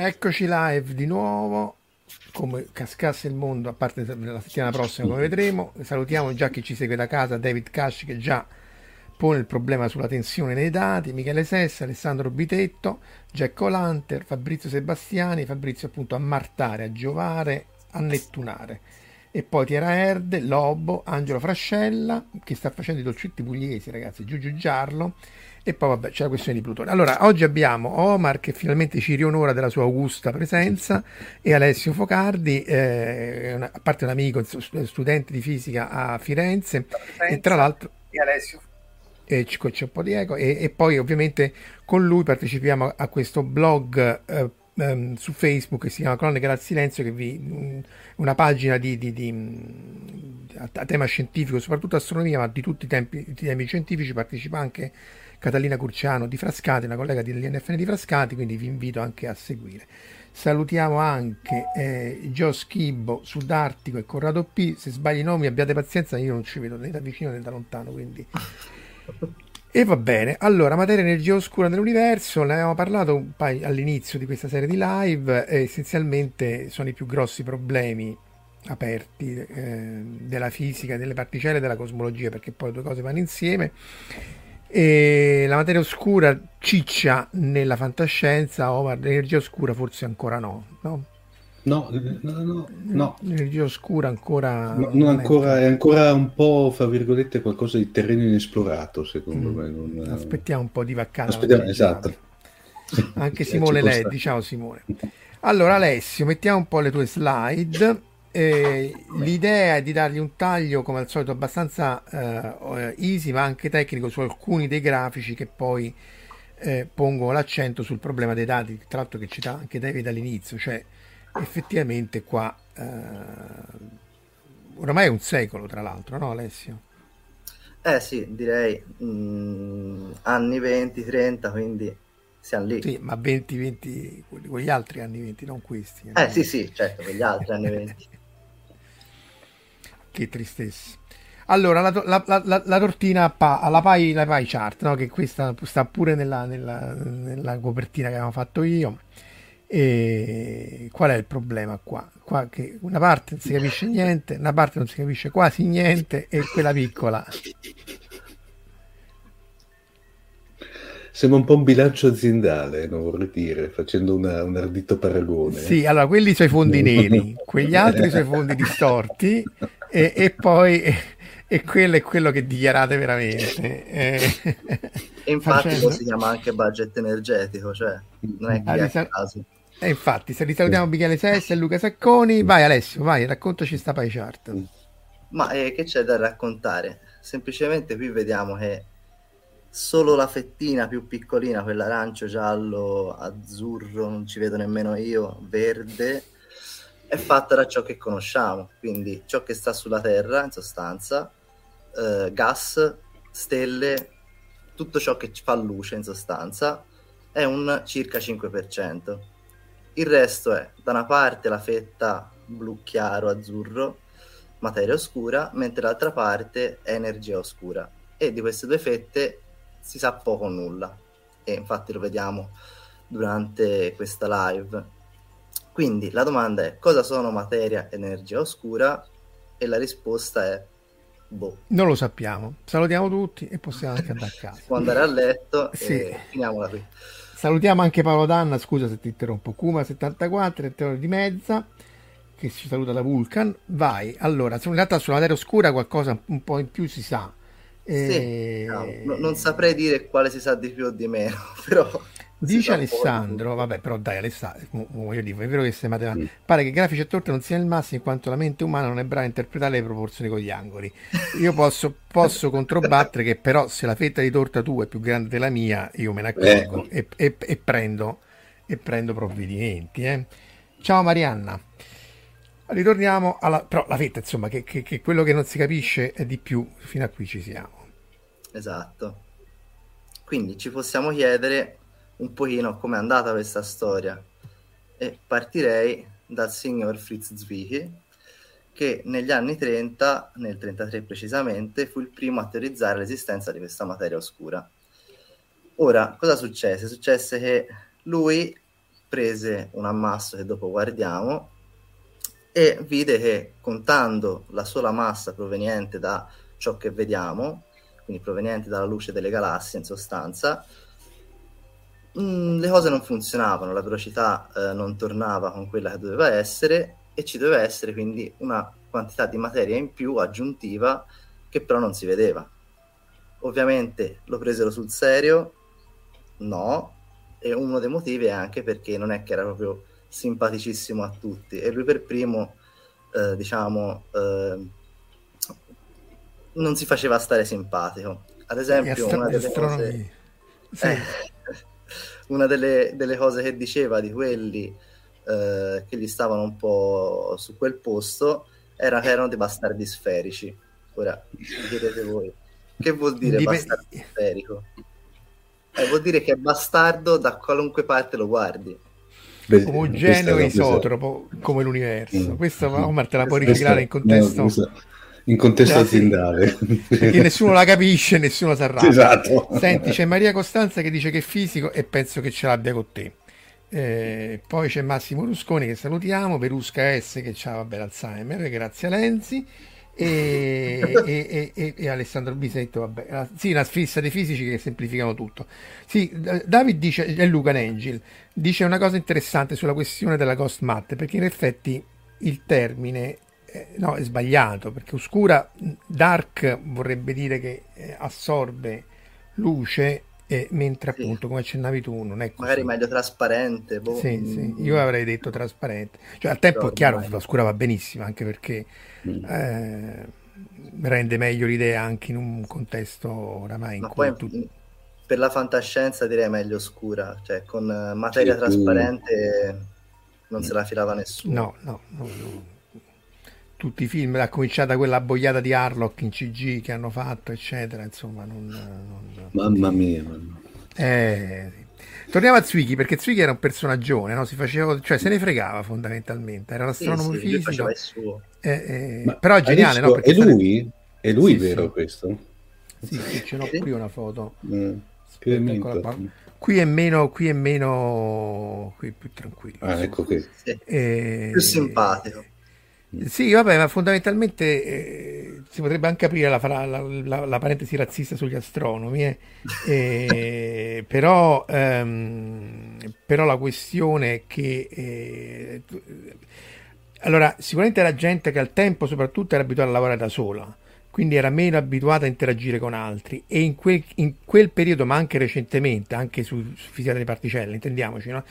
Eccoci live di nuovo, come cascasse il mondo, a parte la settimana prossima come vedremo. Salutiamo già chi ci segue da casa, David Cash che già pone il problema sulla tensione nei dati, Michele Sessa, Alessandro Bitetto, Jack Olanter, Fabrizio Sebastiani, Fabrizio appunto a martare, a giovare, a nettunare. E poi Tiera Erde, Lobo, Angelo Frascella, che sta facendo i dolcetti pugliesi ragazzi, Giugiu Giarlo e poi vabbè c'è la questione di Plutone. Allora, oggi abbiamo Omar che finalmente ci rionora della sua augusta presenza e Alessio Focardi, eh, una, a parte un amico, studente di fisica a Firenze. E tra l'altro... E Alessio. E c'è un po' di eco. E, e, poi ovviamente con lui partecipiamo a questo blog eh, um, su Facebook che si chiama Cronache dal Silenzio che vi um, una pagina di, di, di a, a, tema scientifico soprattutto astronomia ma di tutti i, tempi, i temi scientifici partecipa anche Catalina Curciano di Frascati, una collega dell'INFN di Frascati, quindi vi invito anche a seguire. Salutiamo anche eh, Gio Schibbo, Sudartico e Corrado P. Se sbagli i nomi abbiate pazienza, io non ci vedo né da vicino né da lontano, quindi... E va bene, allora, materia energia oscura dell'universo, ne abbiamo parlato paio all'inizio di questa serie di live, essenzialmente sono i più grossi problemi aperti eh, della fisica, delle particelle e della cosmologia, perché poi le due cose vanno insieme e la materia oscura ciccia nella fantascienza, Omar, l'energia oscura forse ancora no, no? No, no, no, no. L'energia oscura ancora... No, non ancora, è ancora un po', fra virgolette, qualcosa di terreno inesplorato, secondo mm. me. Non... Aspettiamo un po' di vaccata. Aspettiamo, esatto. Anche Simone Leddi, ciao Simone. Allora Alessio, mettiamo un po' le tue slide. Eh, l'idea è di dargli un taglio come al solito abbastanza eh, easy ma anche tecnico su alcuni dei grafici che poi eh, pongono l'accento sul problema dei dati tra l'altro che cita anche David all'inizio cioè effettivamente qua eh, oramai è un secolo tra l'altro no Alessio? Eh sì, direi mm, anni 20, 30, quindi siamo lì. Sì, ma 20, 20, quegli altri anni 20, non questi. Eh sì, sì, certo, quegli altri anni 20. che tristezza. Allora, la, la, la, la tortina pa, alla pie, la pie chart, no? che questa sta pure nella, nella, nella copertina che avevamo fatto io. E qual è il problema qua? qua? Che una parte non si capisce niente, una parte non si capisce quasi niente e quella piccola. Sembra un po' un bilancio aziendale, non vorrei dire, facendo una, un ardito paragone. Sì, allora quelli sono i fondi neri, quegli altri sono i fondi distorti e, e poi e quello è quello che dichiarate veramente. Eh, e infatti facendo... si chiama anche budget energetico, cioè non è che ah, sal- caso. E infatti, se risalutiamo Michele Sessa e Luca Sacconi, vai Alessio, vai, raccontaci sta pie chart. Ma eh, che c'è da raccontare? Semplicemente qui vediamo che solo la fettina più piccolina, quella arancio, giallo, azzurro, non ci vedo nemmeno io, verde, è fatta da ciò che conosciamo, quindi ciò che sta sulla Terra in sostanza, eh, gas, stelle, tutto ciò che fa luce in sostanza, è un circa 5%. Il resto è da una parte la fetta blu chiaro, azzurro, materia oscura, mentre l'altra parte è energia oscura. E di queste due fette si sa poco o nulla. E infatti lo vediamo durante questa live. Quindi la domanda è cosa sono materia e energia oscura? E la risposta è Boh. Non lo sappiamo. Salutiamo tutti e possiamo anche andare a casa. Può andare a letto sì. finiamola qui. Salutiamo anche Paolo Danna, scusa se ti interrompo. Kuma74, 7 ore di mezza, che ci saluta da Vulcan. Vai, allora, in realtà sulla materia oscura qualcosa un po' in più si sa. E... Sì, no, non saprei dire quale si sa di più o di meno, però... Dice Alessandro, vabbè, però dai, Alessandro, voglio dire, è vero che sei matematico. Mm. Pare che grafici e torte non siano il massimo in quanto la mente umana non è brava a interpretare le proporzioni con gli angoli. Io posso, posso controbattere che però se la fetta di torta tua è più grande della mia, io me ne accorgo eh. e, e, e, prendo, e prendo provvedimenti. Eh. Ciao Marianna. Ritorniamo alla... però la fetta, insomma, che, che, che quello che non si capisce è di più, fino a qui ci siamo. Esatto. Quindi ci possiamo chiedere un pochino come è andata questa storia e partirei dal signor Fritz Zwicky che negli anni 30, nel 33 precisamente, fu il primo a teorizzare l'esistenza di questa materia oscura. Ora, cosa successe? Successe che lui prese un ammasso che dopo guardiamo e vide che contando la sola massa proveniente da ciò che vediamo, quindi proveniente dalla luce delle galassie in sostanza, mh, mm, le cose non funzionavano, la velocità eh, non tornava con quella che doveva essere e ci doveva essere quindi una quantità di materia in più aggiuntiva che però non si vedeva. Ovviamente lo presero sul serio? No, e uno dei motivi è anche perché non è che era proprio simpaticissimo a tutti e lui per primo, eh, diciamo, eh, non si faceva stare simpatico. Ad esempio, una delle cose... Sì. Eh, una delle, delle cose che diceva di quelli eh, che gli stavano un po' su quel posto era che erano dei bastardi sferici. Ora, chiedete voi, che vuol dire Dip- bastardo sferico? Eh, vuol dire che è bastardo da qualunque parte lo guardi. Beh, omogeneo e isotropo come l'universo. Mm. Questo Omar te la puoi riciclare in contesto. No, in contesto aziendale. Perché nessuno la capisce, nessuno sa arrabbia. Esatto. Senti, c'è Maria Costanza che dice che è fisico e penso che ce l'abbia con te. Eh, poi c'è Massimo Rusconi che salutiamo, Perusca S che ha l'Alzheimer, grazie a Lenzi. E, e, e, e, Alessandro Bisetto, vabbè, sì, una sfissa dei fisici che semplificano tutto. Sì, David dice, e Luca Angel, dice una cosa interessante sulla questione della Ghost Mat, perché in effetti il termine eh, no, è sbagliato perché oscura, dark vorrebbe dire che eh, assorbe luce, eh, mentre sì. appunto, come accennavi tu, non è così. Magari meglio trasparente. Boh. Sì, sì, io avrei detto trasparente. Cioè, al tempo è chiaro, che l'oscura va benissimo, anche perché mm. eh, rende meglio l'idea anche in un contesto oramai in Ma cui... Poi, tu... Per la fantascienza direi meglio oscura, cioè con materia trasparente non se la filava nessuno. No, no, no. no tutti i film, da quella boiata di Harlock in CG che hanno fatto, eccetera, insomma, non... non... Mamma mia. Mamma. Eh, Torniamo a Zwicky, perché Zwicky era un personaggio, no? si faceva, cioè se ne fregava fondamentalmente, era l'astronomo Sì, sì, fisico, faceva il suo. eh, eh, però è geniale, visto? no? Perché È lui? È lui Sì, vero sì. questo? Sì, sì, ce l'ho Sì. qui una foto. Più Aspetta, qua. Qui è meno, qui è meno, qui è più tranquillo. Ah, ecco qui. Sì, Eh, più simpatico. Sì, vabbè, ma fondamentalmente eh, si potrebbe anche aprire la, la- la- la parentesi razzista sugli astronomi, eh. Eh, però, ehm, però la questione è che... eh, allora, sicuramente era gente che al tempo soprattutto era abituata a lavorare da sola, quindi era meno abituata a interagire con altri e in quel, in quel periodo, ma anche recentemente, anche su, su fisica delle particelle, intendiamoci, no?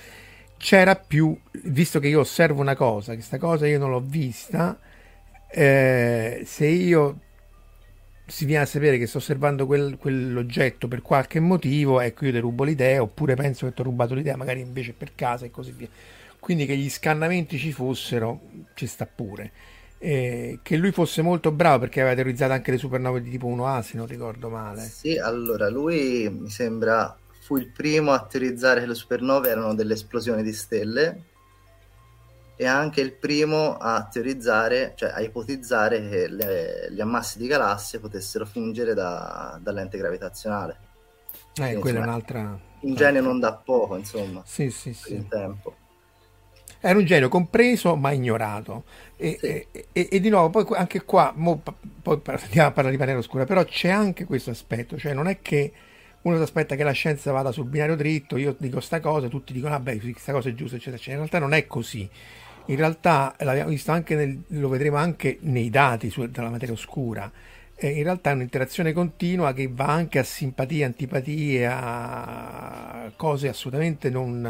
C'era più, visto che io osservo una cosa, che sta cosa io non l'ho vista, eh, se io si viene a sapere che sto osservando quel- quell'oggetto per qualche motivo, ecco io ti rubo l'idea, oppure penso che ti ho rubato l'idea, magari invece per casa e così via. Quindi che gli scannamenti ci fossero, ci sta pure. Eh, che lui fosse molto bravo perché aveva teorizzato anche le supernove di tipo 1A, se non ricordo male. Sì, allora lui mi sembra fu il primo a teorizzare che le supernove erano delle esplosioni di stelle e anche il primo a teorizzare, cioè a ipotizzare che le- gli ammassi di galassie potessero fungere da, da lente gravitazionale. Eh, Quindi, quella è insomma, un'altra... Un genio non da poco, insomma, Sì, sì, sì. tempo. Era un genio compreso ma ignorato. E, Sì. e- e- e di nuovo, poi anche qua, mo poi par- andiamo a parlare di Panera Oscura, però c'è anche questo aspetto, cioè non è che uno si aspetta che la scienza vada sul binario dritto, io dico sta cosa, tutti dicono, vabbè, questa cosa è giusta, eccetera, eccetera. In realtà non è così. In realtà, l'abbiamo visto anche nel, lo vedremo anche nei dati su- della materia oscura, eh, in realtà è un'interazione continua che va anche a simpatie, antipatie, a cose assolutamente non,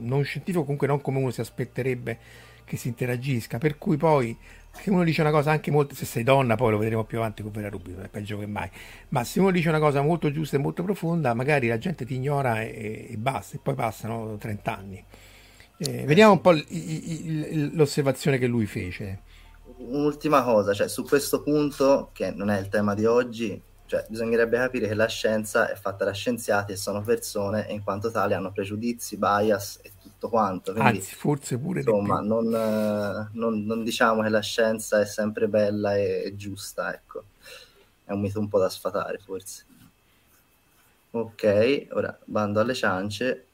non scientifiche, comunque non come uno si aspetterebbe che si interagisca. Per cui poi, se uno dice una cosa anche molto, se sei donna, poi lo vedremo più avanti con Vera Rubio, è peggio che mai. Ma se uno dice una cosa molto giusta e molto profonda, magari la gente ti ignora e, e basta, e poi passano 30 anni. Eh, vediamo un po' il- il- l'osservazione che lui fece. Un'ultima cosa, cioè su questo punto, che non è il tema di oggi, cioè bisognerebbe capire che la scienza è fatta da scienziati e sono persone e in quanto tali hanno pregiudizi, bias e tutto quanto. Quindi, Anzi, forse pure insomma, non, non- non diciamo che la scienza è sempre bella e, e giusta, ecco. È un mito un po' da sfatare, forse. Ok, ora bando alle ciance.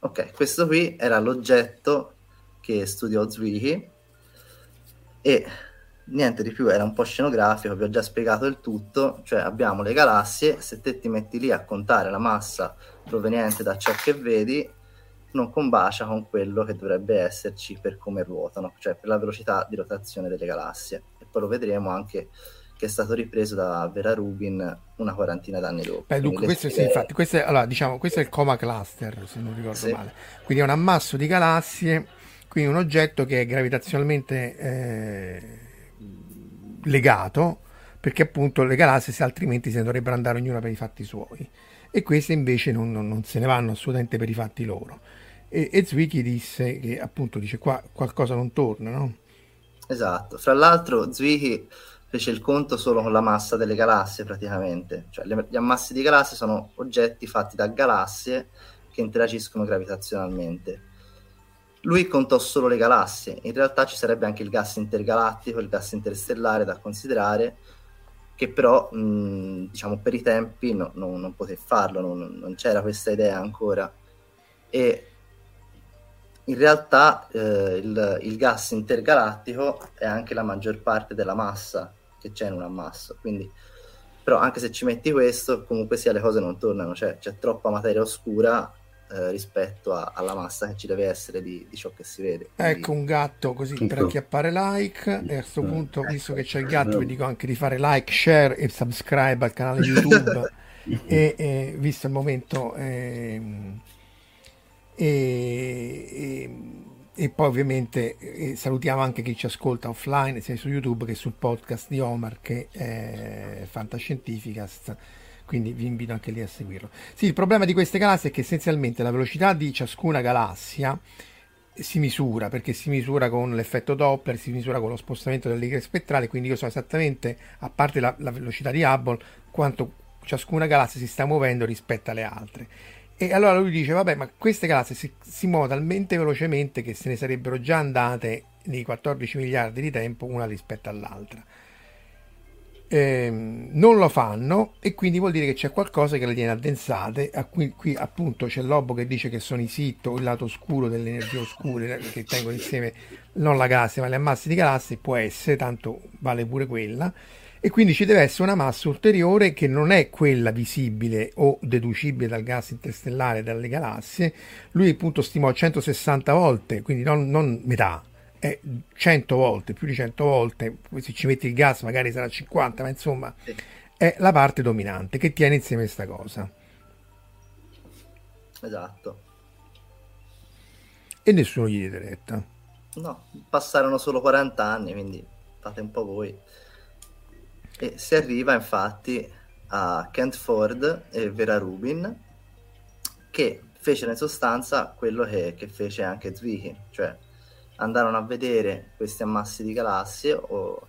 Ok, questo qui era l'oggetto che studiò Zwicky e niente di più, era un po' scenografico, vi ho già spiegato il tutto, cioè abbiamo le galassie, se te ti metti lì a contare la massa proveniente da ciò che vedi, non combacia con quello che dovrebbe esserci per come ruotano, cioè per la velocità di rotazione delle galassie. E poi lo vedremo anche che è stato ripreso da Vera Rubin una quarantina d'anni dopo. Beh, dunque, questo, sì, infatti, questo è, allora, diciamo, questo è il coma cluster, se non ricordo Sì. male. Quindi è un ammasso di galassie, quindi un oggetto che è gravitazionalmente eh, legato, perché appunto le galassie se altrimenti se ne dovrebbero andare ognuna per i fatti suoi. E queste invece non, non- non se ne vanno assolutamente per i fatti loro. E, e Zwicky disse che appunto dice qua qualcosa non torna, no? Esatto, fra l'altro Zwicky fece il conto solo con la massa delle galassie praticamente, cioè le- gli ammassi di galassie sono oggetti fatti da galassie che interagiscono gravitazionalmente. Lui contò solo le galassie, in realtà ci sarebbe anche il gas intergalattico, il gas interstellare da considerare, che però mh, diciamo per i tempi no- no- non poté farlo, non, non c'era questa idea ancora. E in realtà eh, il, il gas intergalattico è anche la maggior parte della massa che c'è in un ammasso, quindi però anche se ci metti questo, comunque sia le cose non tornano, cioè c'è troppa materia oscura eh, rispetto a- alla massa che ci deve essere di, di ciò che si vede. Quindi- Ecco un gatto così per Ecco. acchiappare like e a questo Eh. punto visto che c'è il gatto vi dico anche di fare like, share e subscribe al canale YouTube e, e visto il momento ehm, e, e- poi ovviamente eh, salutiamo anche chi ci ascolta offline sia su YouTube che sul podcast di Omar che è Fantascientificast quindi vi invito anche lì a seguirlo sì il problema di queste galassie è che essenzialmente la velocità di ciascuna galassia si misura perché si misura con l'effetto Doppler, si misura con lo spostamento delle righe spettrali, quindi io so esattamente, a parte la, la velocità di Hubble, quanto ciascuna galassia si sta muovendo rispetto alle altre. E allora lui dice, vabbè, ma queste galassie si, si muovono talmente velocemente che se ne sarebbero già andate nei 14 miliardi di tempo una rispetto all'altra eh, non lo fanno e quindi vuol dire che c'è qualcosa che le tiene addensate. Qui, qui appunto c'è l'Obo che dice che sono i sitto, il lato oscuro delle energie oscure che tengono insieme non la galassia ma le ammassi di galassie, può essere, tanto vale pure quella. E quindi ci deve essere una massa ulteriore che non è quella visibile o deducibile dal gas interstellare dalle galassie. Lui appunto stimò 160 volte, quindi non, non metà, è 100 volte, più di 100 volte, se ci metti il gas magari sarà 50, ma insomma è la parte dominante che tiene insieme questa cosa. Esatto. E nessuno gli diede retta. No, passarono solo 40 anni, quindi fate un po' voi. E si arriva infatti a Kent Ford e Vera Rubin, che fecero in sostanza quello che, che fece anche Zwicky, cioè andarono a vedere questi ammassi di galassie o,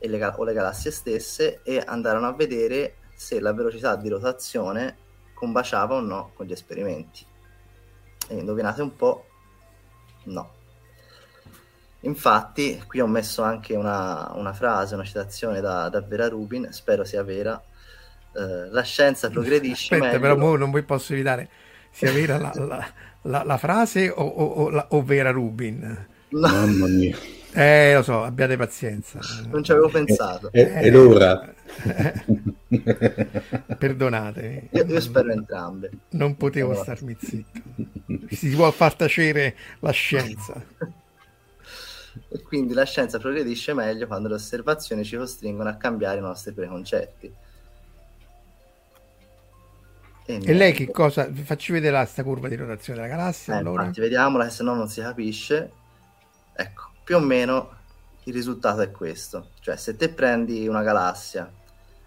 le, o le galassie stesse e andarono a vedere se la velocità di rotazione combaciava o no con gli esperimenti. E indovinate un po', no. Infatti, qui ho messo anche una, una frase, una citazione da, da, Vera Rubin, spero sia vera. Eh, la scienza progredisce. Aspetta, meglio... però non vi posso evitare sia vera la, la, la, la frase o, o, o Vera Rubin. No. Mamma mia. Eh, lo so, abbiate pazienza. Non ci avevo pensato. E, e, e l'ora. Perdonate. Io, io, spero entrambe. Non potevo allora. starmi zitto. Si può far tacere la scienza. e quindi la scienza progredisce meglio quando le osservazioni ci costringono a cambiare i nostri preconcetti. E, e lei che cosa? Facci vedere questa curva di rotazione della galassia. Eh, allora. Infatti, vediamola, che se no non si capisce Ecco, più o meno il risultato è questo. Cioè, se te prendi una galassia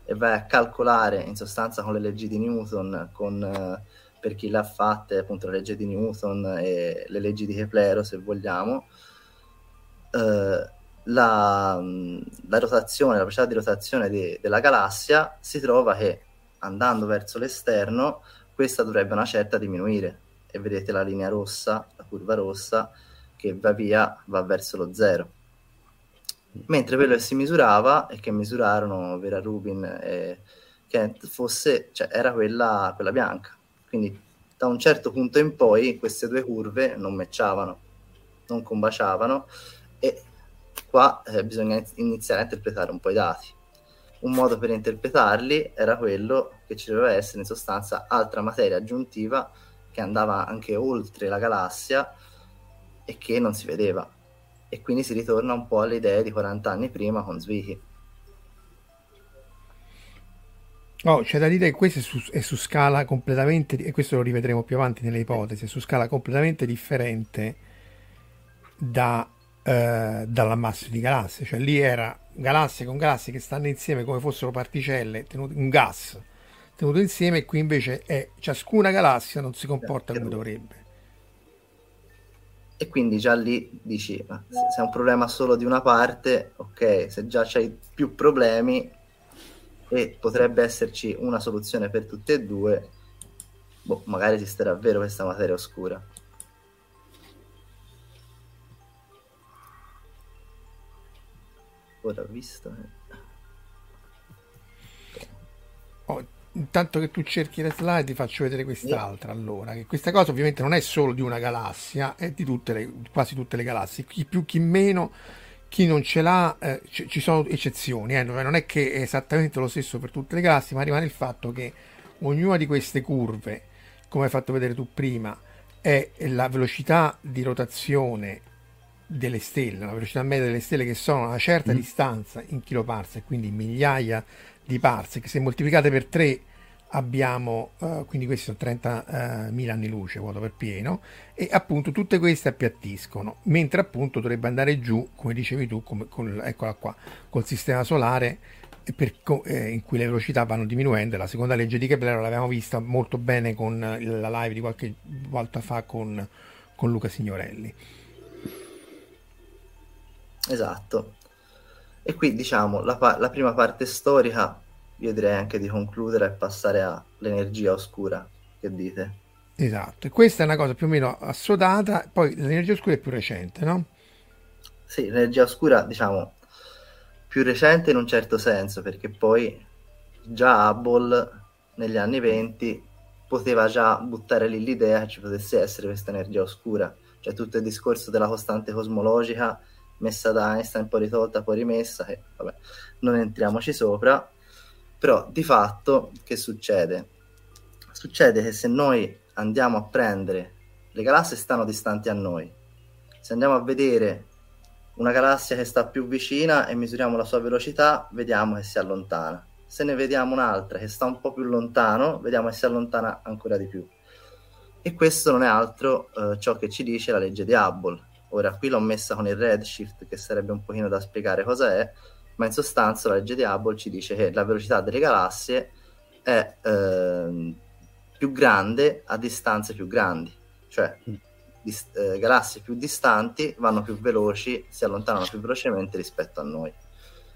e vai a calcolare in sostanza con le leggi di Newton, con, eh, per chi le ha fatte, appunto la legge di Newton e le leggi di Keplero, se vogliamo, eh, la, la, rotazione, la velocità di rotazione di, della galassia si trova che andando verso l'esterno questa dovrebbe una certa diminuire e vedete la linea rossa, la curva rossa, che va via va verso lo zero. Mentre quello che si misurava e che misurarono Vera Rubin e Kent fosse, cioè, era quella, quella bianca. Quindi da un certo punto in poi queste due curve non matchavano, non combaciavano qua eh, bisogna iniziare a interpretare un po' i dati. Un modo per interpretarli era quello che ci doveva essere in sostanza altra materia aggiuntiva che andava anche oltre la galassia e che non si vedeva. E quindi si ritorna un po' alle idee di 40 anni prima con Zwicky. Oh, c'è da dire che questo è su, è su, scala completamente, e questo lo rivedremo più avanti nelle ipotesi, è su scala completamente differente da, eh, dall'ammasso di galassie, cioè lì era galassie con galassie che stanno insieme come fossero particelle, tenute, un gas tenuto insieme, e qui invece è ciascuna galassia non si comporta come dovrebbe e quindi già lì dici, ma se è un problema solo di una parte, ok, se già c'hai più problemi e potrebbe esserci una soluzione per tutte e due, boh, magari esisterà davvero questa materia oscura. Ora visto. Eh. Oh, intanto che tu cerchi le slide ti faccio vedere quest'altra allora che questa cosa ovviamente non è solo di una galassia è di tutte le, quasi tutte le galassie chi più chi meno chi non ce l'ha eh, c- ci sono eccezioni eh. non è che è esattamente lo stesso per tutte le galassie ma rimane il fatto che ognuna di queste curve come hai fatto vedere tu prima è la velocità di rotazione delle stelle, la velocità media delle stelle che sono a una certa mm. distanza in kiloparsec, quindi migliaia di parsec, se moltiplicate per 3 abbiamo, uh, quindi questi sono 30.000 uh, anni luce, vuoto per pieno, e appunto tutte queste appiattiscono, mentre appunto dovrebbe andare giù, come dicevi tu, come, con, eccola qua, col sistema solare per, eh, in cui le velocità vanno diminuendo. La seconda legge di Kepler l'abbiamo vista molto bene con la live di qualche volta fa con, con Luca Signorelli. Esatto. E qui diciamo la, pa- la prima parte storica, io direi anche di concludere e passare all'energia oscura. Che dite? Esatto, e questa è una cosa più o meno assodata, poi l'energia oscura è più recente, no? Sì, l'energia oscura, diciamo, più recente in un certo senso, perché poi già Hubble negli anni 20 poteva già buttare lì l'idea che ci potesse essere questa energia oscura, cioè tutto il discorso della costante cosmologica messa da Einstein, poi ritolta, poi rimessa, che vabbè, non entriamoci sopra, però di fatto che succede? Succede che se noi andiamo a prendere, le galassie stanno distanti a noi, se andiamo a vedere una galassia che sta più vicina e misuriamo la sua velocità, vediamo che si allontana. Se ne vediamo un'altra che sta un po' più lontano, vediamo che si allontana ancora di più. E questo non è altro eh, ciò che ci dice la legge di Hubble. Ora qui l'ho messa con il redshift, che sarebbe un pochino da spiegare cosa è, ma in sostanza la legge di Hubble ci dice che la velocità delle galassie è eh, più grande a distanze più grandi. Cioè, dis- eh, galassie più distanti vanno più veloci, si allontanano più velocemente rispetto a noi.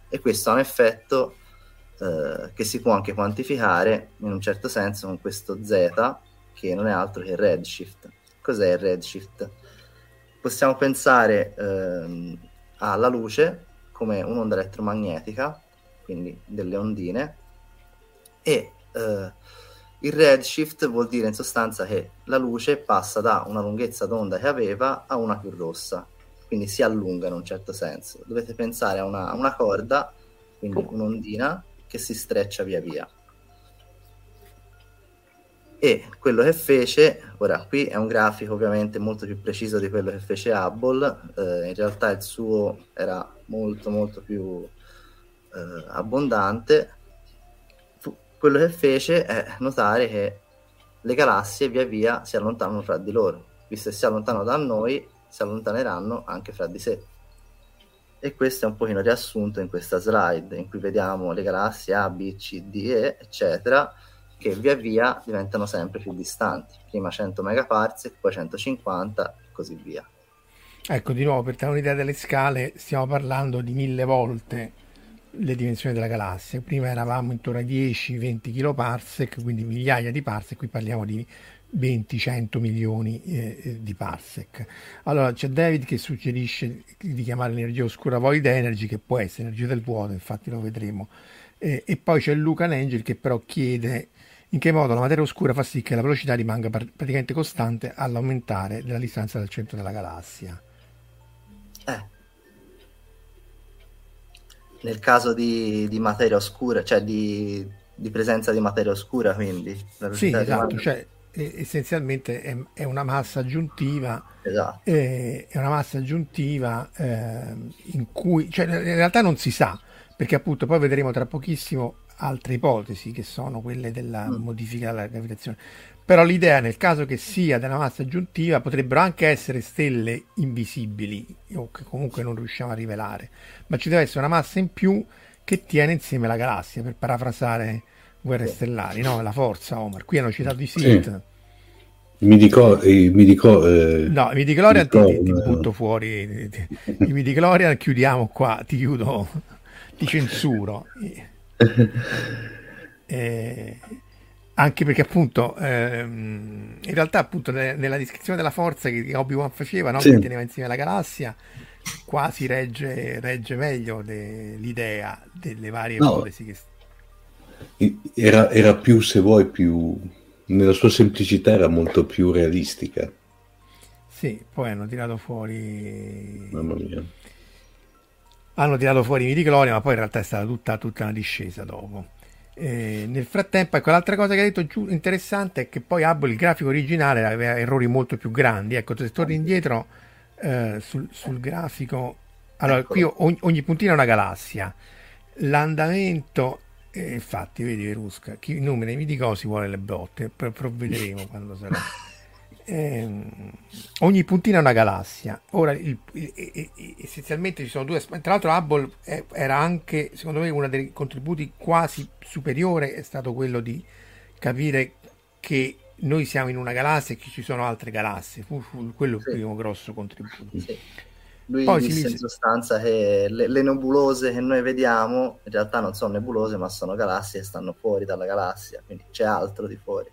E questo ha un effetto eh, che si può anche quantificare in un certo senso con questo Z, che non è altro che il redshift. Cos'è il redshift? Possiamo pensare ehm, alla luce come un'onda elettromagnetica, quindi delle ondine, e eh, il redshift vuol dire in sostanza che la luce passa da una lunghezza d'onda che aveva a una più rossa, quindi si allunga in un certo senso. Dovete pensare a una, una corda, quindi un'ondina che si streccia via via. E quello che fece, ora qui è un grafico ovviamente molto più preciso di quello che fece Hubble, eh, in realtà il suo era molto molto più eh, abbondante, quello che fece è notare che le galassie via via si allontanano fra di loro, visto che si allontanano da noi, si allontaneranno anche fra di sé. E questo è un pochino riassunto in questa slide, in cui vediamo le galassie A, B, C, D, E, eccetera, che via via diventano sempre più distanti. Prima 100 megaparsec, poi 150 e così via. Ecco, di nuovo, per dare un'idea delle scale, stiamo parlando di mille volte le dimensioni della galassia. Prima eravamo intorno ai 10-20 kiloparsec, quindi migliaia di parsec, qui parliamo di 20-100 milioni eh, eh, di parsec. Allora c'è David che suggerisce di chiamare l'energia oscura void energy, che può essere energia del vuoto, infatti lo vedremo. Eh, e poi c'è Luca Angel che però chiede in che modo la materia oscura fa sì che la velocità rimanga praticamente costante all'aumentare della distanza dal centro della galassia. Eh, nel caso di, di materia oscura, cioè di, di, presenza di materia oscura, quindi. Sì, esatto, cioè essenzialmente è, è, una massa aggiuntiva, esatto. è, è, una massa aggiuntiva eh, in cui, cioè in realtà non si sa, perché appunto poi vedremo tra pochissimo altre ipotesi che sono quelle della mm. modifica della gravitazione. Però l'idea, nel caso che sia della massa aggiuntiva, potrebbero anche essere stelle invisibili o che comunque non riusciamo a rivelare, ma ci deve essere una massa in più che tiene insieme la galassia, per parafrasare Guerre Stellari, no? La forza, Omar. Qui hanno citato i Sith. Sì. I midichlorian i midico, eh, no, i midichlorian ti, ti, ti, butto fuori i midichlorian chiudiamo qua ti chiudo ti censuro eh, anche perché appunto ehm, in realtà appunto nella descrizione della forza che Obi-Wan faceva no? sì. che teneva insieme la galassia quasi regge, regge meglio de, l'idea delle varie no, ipotesi che... era, era più se vuoi più nella sua semplicità era molto più realistica sì poi hanno tirato fuori mamma mia hanno tirato fuori i midichlorian ma poi in realtà è stata tutta, tutta una discesa dopo eh, nel frattempo, ecco, l'altra cosa che ha detto giù interessante è che poi Hubble, il grafico originale, aveva errori molto più grandi. Ecco, se torni indietro eh, sul, sul, grafico, allora qui ogni, ogni puntina è una galassia. L'andamento, eh, infatti, vedi Verusca, chi numera i midi si vuole le botte, provvederemo quando sarà. Eh, ogni puntina è una galassia. Ora, il, il, il, essenzialmente ci sono due aspetti. Tra l'altro, Hubble era anche, secondo me, uno dei contributi quasi superiore è stato quello di capire che noi siamo in una galassia e che ci sono altre galassie, fu, fu quello sì. il primo grosso contributo. Sì. Lui Poi disse in sostanza che le, le, nebulose che noi vediamo in realtà non sono nebulose ma sono galassie che stanno fuori dalla galassia, quindi c'è altro di fuori.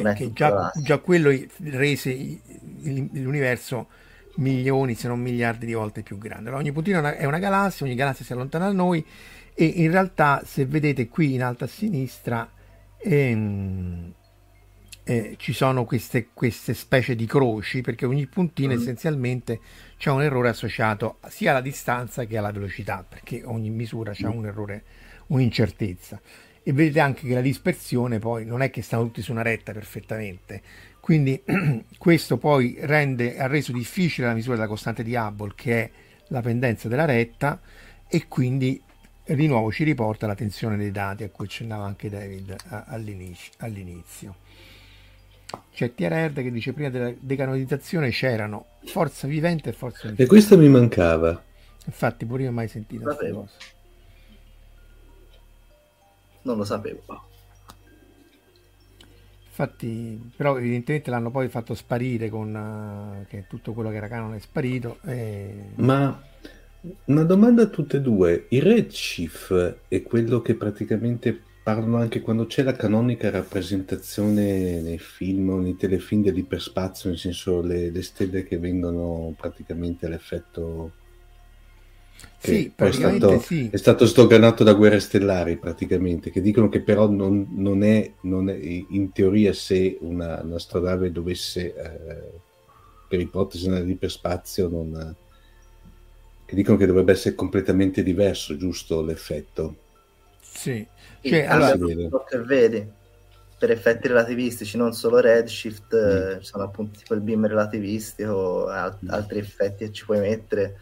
Eh, che già, già, quello rese l'universo milioni se non miliardi di volte più grande. Allora, ogni puntino è una galassia, ogni galassia si allontana da noi e in realtà se vedete qui in alto a sinistra ehm, eh, ci sono queste, queste, specie di croci perché ogni puntino mm. essenzialmente c'è un errore associato sia alla distanza che alla velocità perché ogni misura ha mm. un errore, un'incertezza e vedete anche che la dispersione poi non è che stanno tutti su una retta perfettamente quindi questo poi rende, ha reso difficile la misura della costante di Hubble che è la pendenza della retta e quindi di nuovo ci riporta la tensione dei dati a cui accennava anche David all'inizio. all'inizio. C'è TRR che dice prima della decanonizzazione c'erano forza vivente e forza vivente. E questo mi mancava. Infatti pure io ho mai sentito questa cosa. Non lo sapevo. Infatti, però evidentemente l'hanno poi fatto sparire con uh, che tutto quello che era canone è sparito. E... Ma una domanda a tutte e due. Il redshift è quello che praticamente parlano anche quando c'è la canonica rappresentazione nei film o nei telefilm dell'iperspazio, nel senso le, le stelle che vengono praticamente all'effetto sì, è stato, sì. è stato sdoganato da guerre stellari praticamente, che dicono che però non, non, è, non è, in teoria se una, un'astronave dovesse, eh, per ipotesi nell'iperspazio, non, che dicono che dovrebbe essere completamente diverso, giusto l'effetto? Sì, cioè, allora, che vedi per effetti relativistici, non solo redshift, mm. eh, sono appunto tipo il beam relativistico, alt- mm. altri effetti che ci puoi mettere.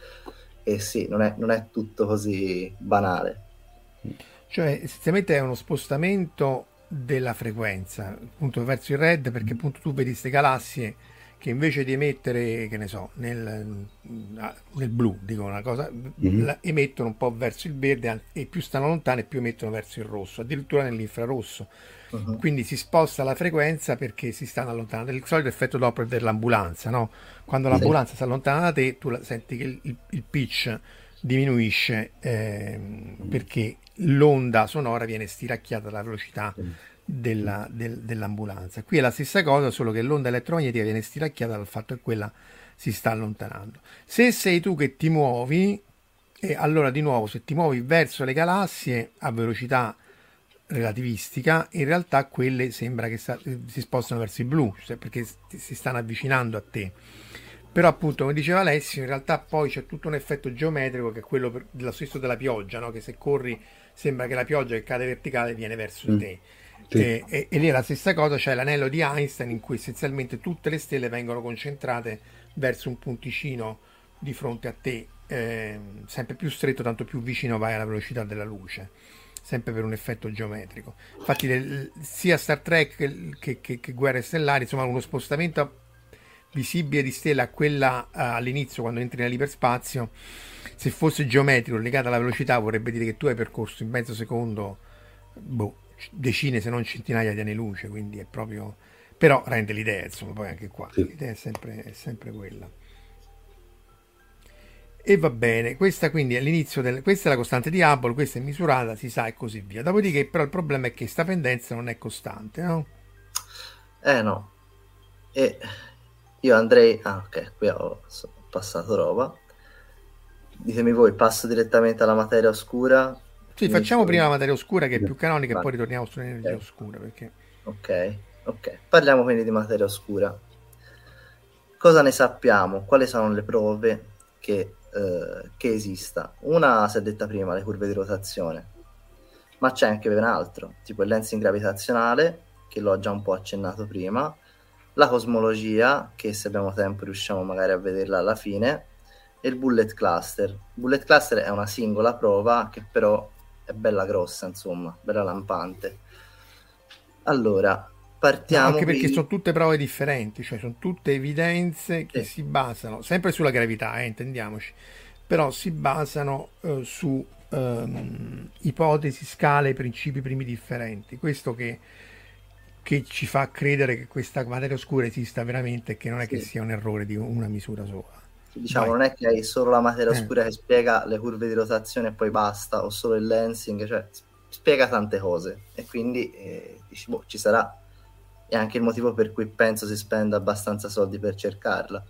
E sì, non è, non è tutto così banale. Cioè, essenzialmente è uno spostamento della frequenza, appunto verso il red, perché appunto tu vedi queste galassie che invece di emettere, che ne so, nel, nel blu, dico una cosa, mm-hmm. emettono un po' verso il verde e più stanno lontane più emettono verso il rosso, addirittura nell'infrarosso. Uh-huh. Quindi si sposta la frequenza perché si stanno allontanando. Il solito effetto Doppler dell'ambulanza, no? Quando l'ambulanza sì. si allontana da te, tu senti che il, il, pitch diminuisce eh, perché l'onda sonora viene stiracchiata dalla velocità. Della, del, dell'ambulanza. Qui è la stessa cosa, solo che l'onda elettromagnetica viene stiracchiata dal fatto che quella si sta allontanando. Se sei tu che ti muovi, e allora di nuovo se ti muovi verso le galassie a velocità relativistica, in realtà quelle sembra che sta, si spostano verso il blu, cioè perché si stanno avvicinando a te. Però appunto, come diceva Alessio, in realtà poi c'è tutto un effetto geometrico che è quello per, dello stesso della pioggia, no? che se corri sembra che la pioggia che cade verticale viene verso mm. te. Sì. E, e, e, lì è la stessa cosa, c'è l'anello di Einstein in cui essenzialmente tutte le stelle vengono concentrate verso un punticino di fronte a te, eh, sempre più stretto, tanto più vicino vai alla velocità della luce, sempre per un effetto geometrico. Infatti le, sia Star Trek che, che, che, Guerre Stellari, insomma uno spostamento visibile di stella a quella uh, all'inizio quando entri nell'iperspazio, se fosse geometrico legato alla velocità vorrebbe dire che tu hai percorso in mezzo secondo boh, decine se non centinaia di anni luce, quindi è proprio... però rende l'idea, insomma, poi anche qua, sì. l'idea è sempre, è sempre quella. E va bene, questa quindi è l'inizio del... questa è la costante di Hubble, questa è misurata, si sa e così via. Dopodiché però il problema è che questa pendenza non è costante, no? Eh no. E io andrei... Ah ok, qui ho passato roba. Ditemi voi, passo direttamente alla materia oscura sì, facciamo prima la materia oscura che è più canonica e poi ritorniamo sull'energia okay. oscura. Perché... Ok, ok. Parliamo quindi di materia oscura. Cosa ne sappiamo? Quali sono le prove che, eh, che esista? Una si è detta prima, le curve di rotazione, ma c'è anche ben altro, tipo il lensing gravitazionale, che l'ho già un po' accennato prima, la cosmologia, che se abbiamo tempo riusciamo magari a vederla alla fine, e il bullet cluster. Bullet cluster è una singola prova che però è bella grossa, insomma, bella lampante. Allora, partiamo. No, anche perché sono tutte prove differenti, cioè sono tutte evidenze che sì. si basano sempre sulla gravità, eh, intendiamoci, però si basano eh, su um, ipotesi, scale, principi primi differenti. Questo che che ci fa credere che questa materia oscura esista veramente e che non è Sì. che sia un errore di una misura sola. Diciamo, Vai. non è che hai solo la materia Eh. oscura che spiega le curve di rotazione e poi basta, o solo il lensing, cioè spiega tante cose. E quindi eh, dici, boh, ci sarà. E anche il motivo per cui penso si spenda abbastanza soldi per cercarla.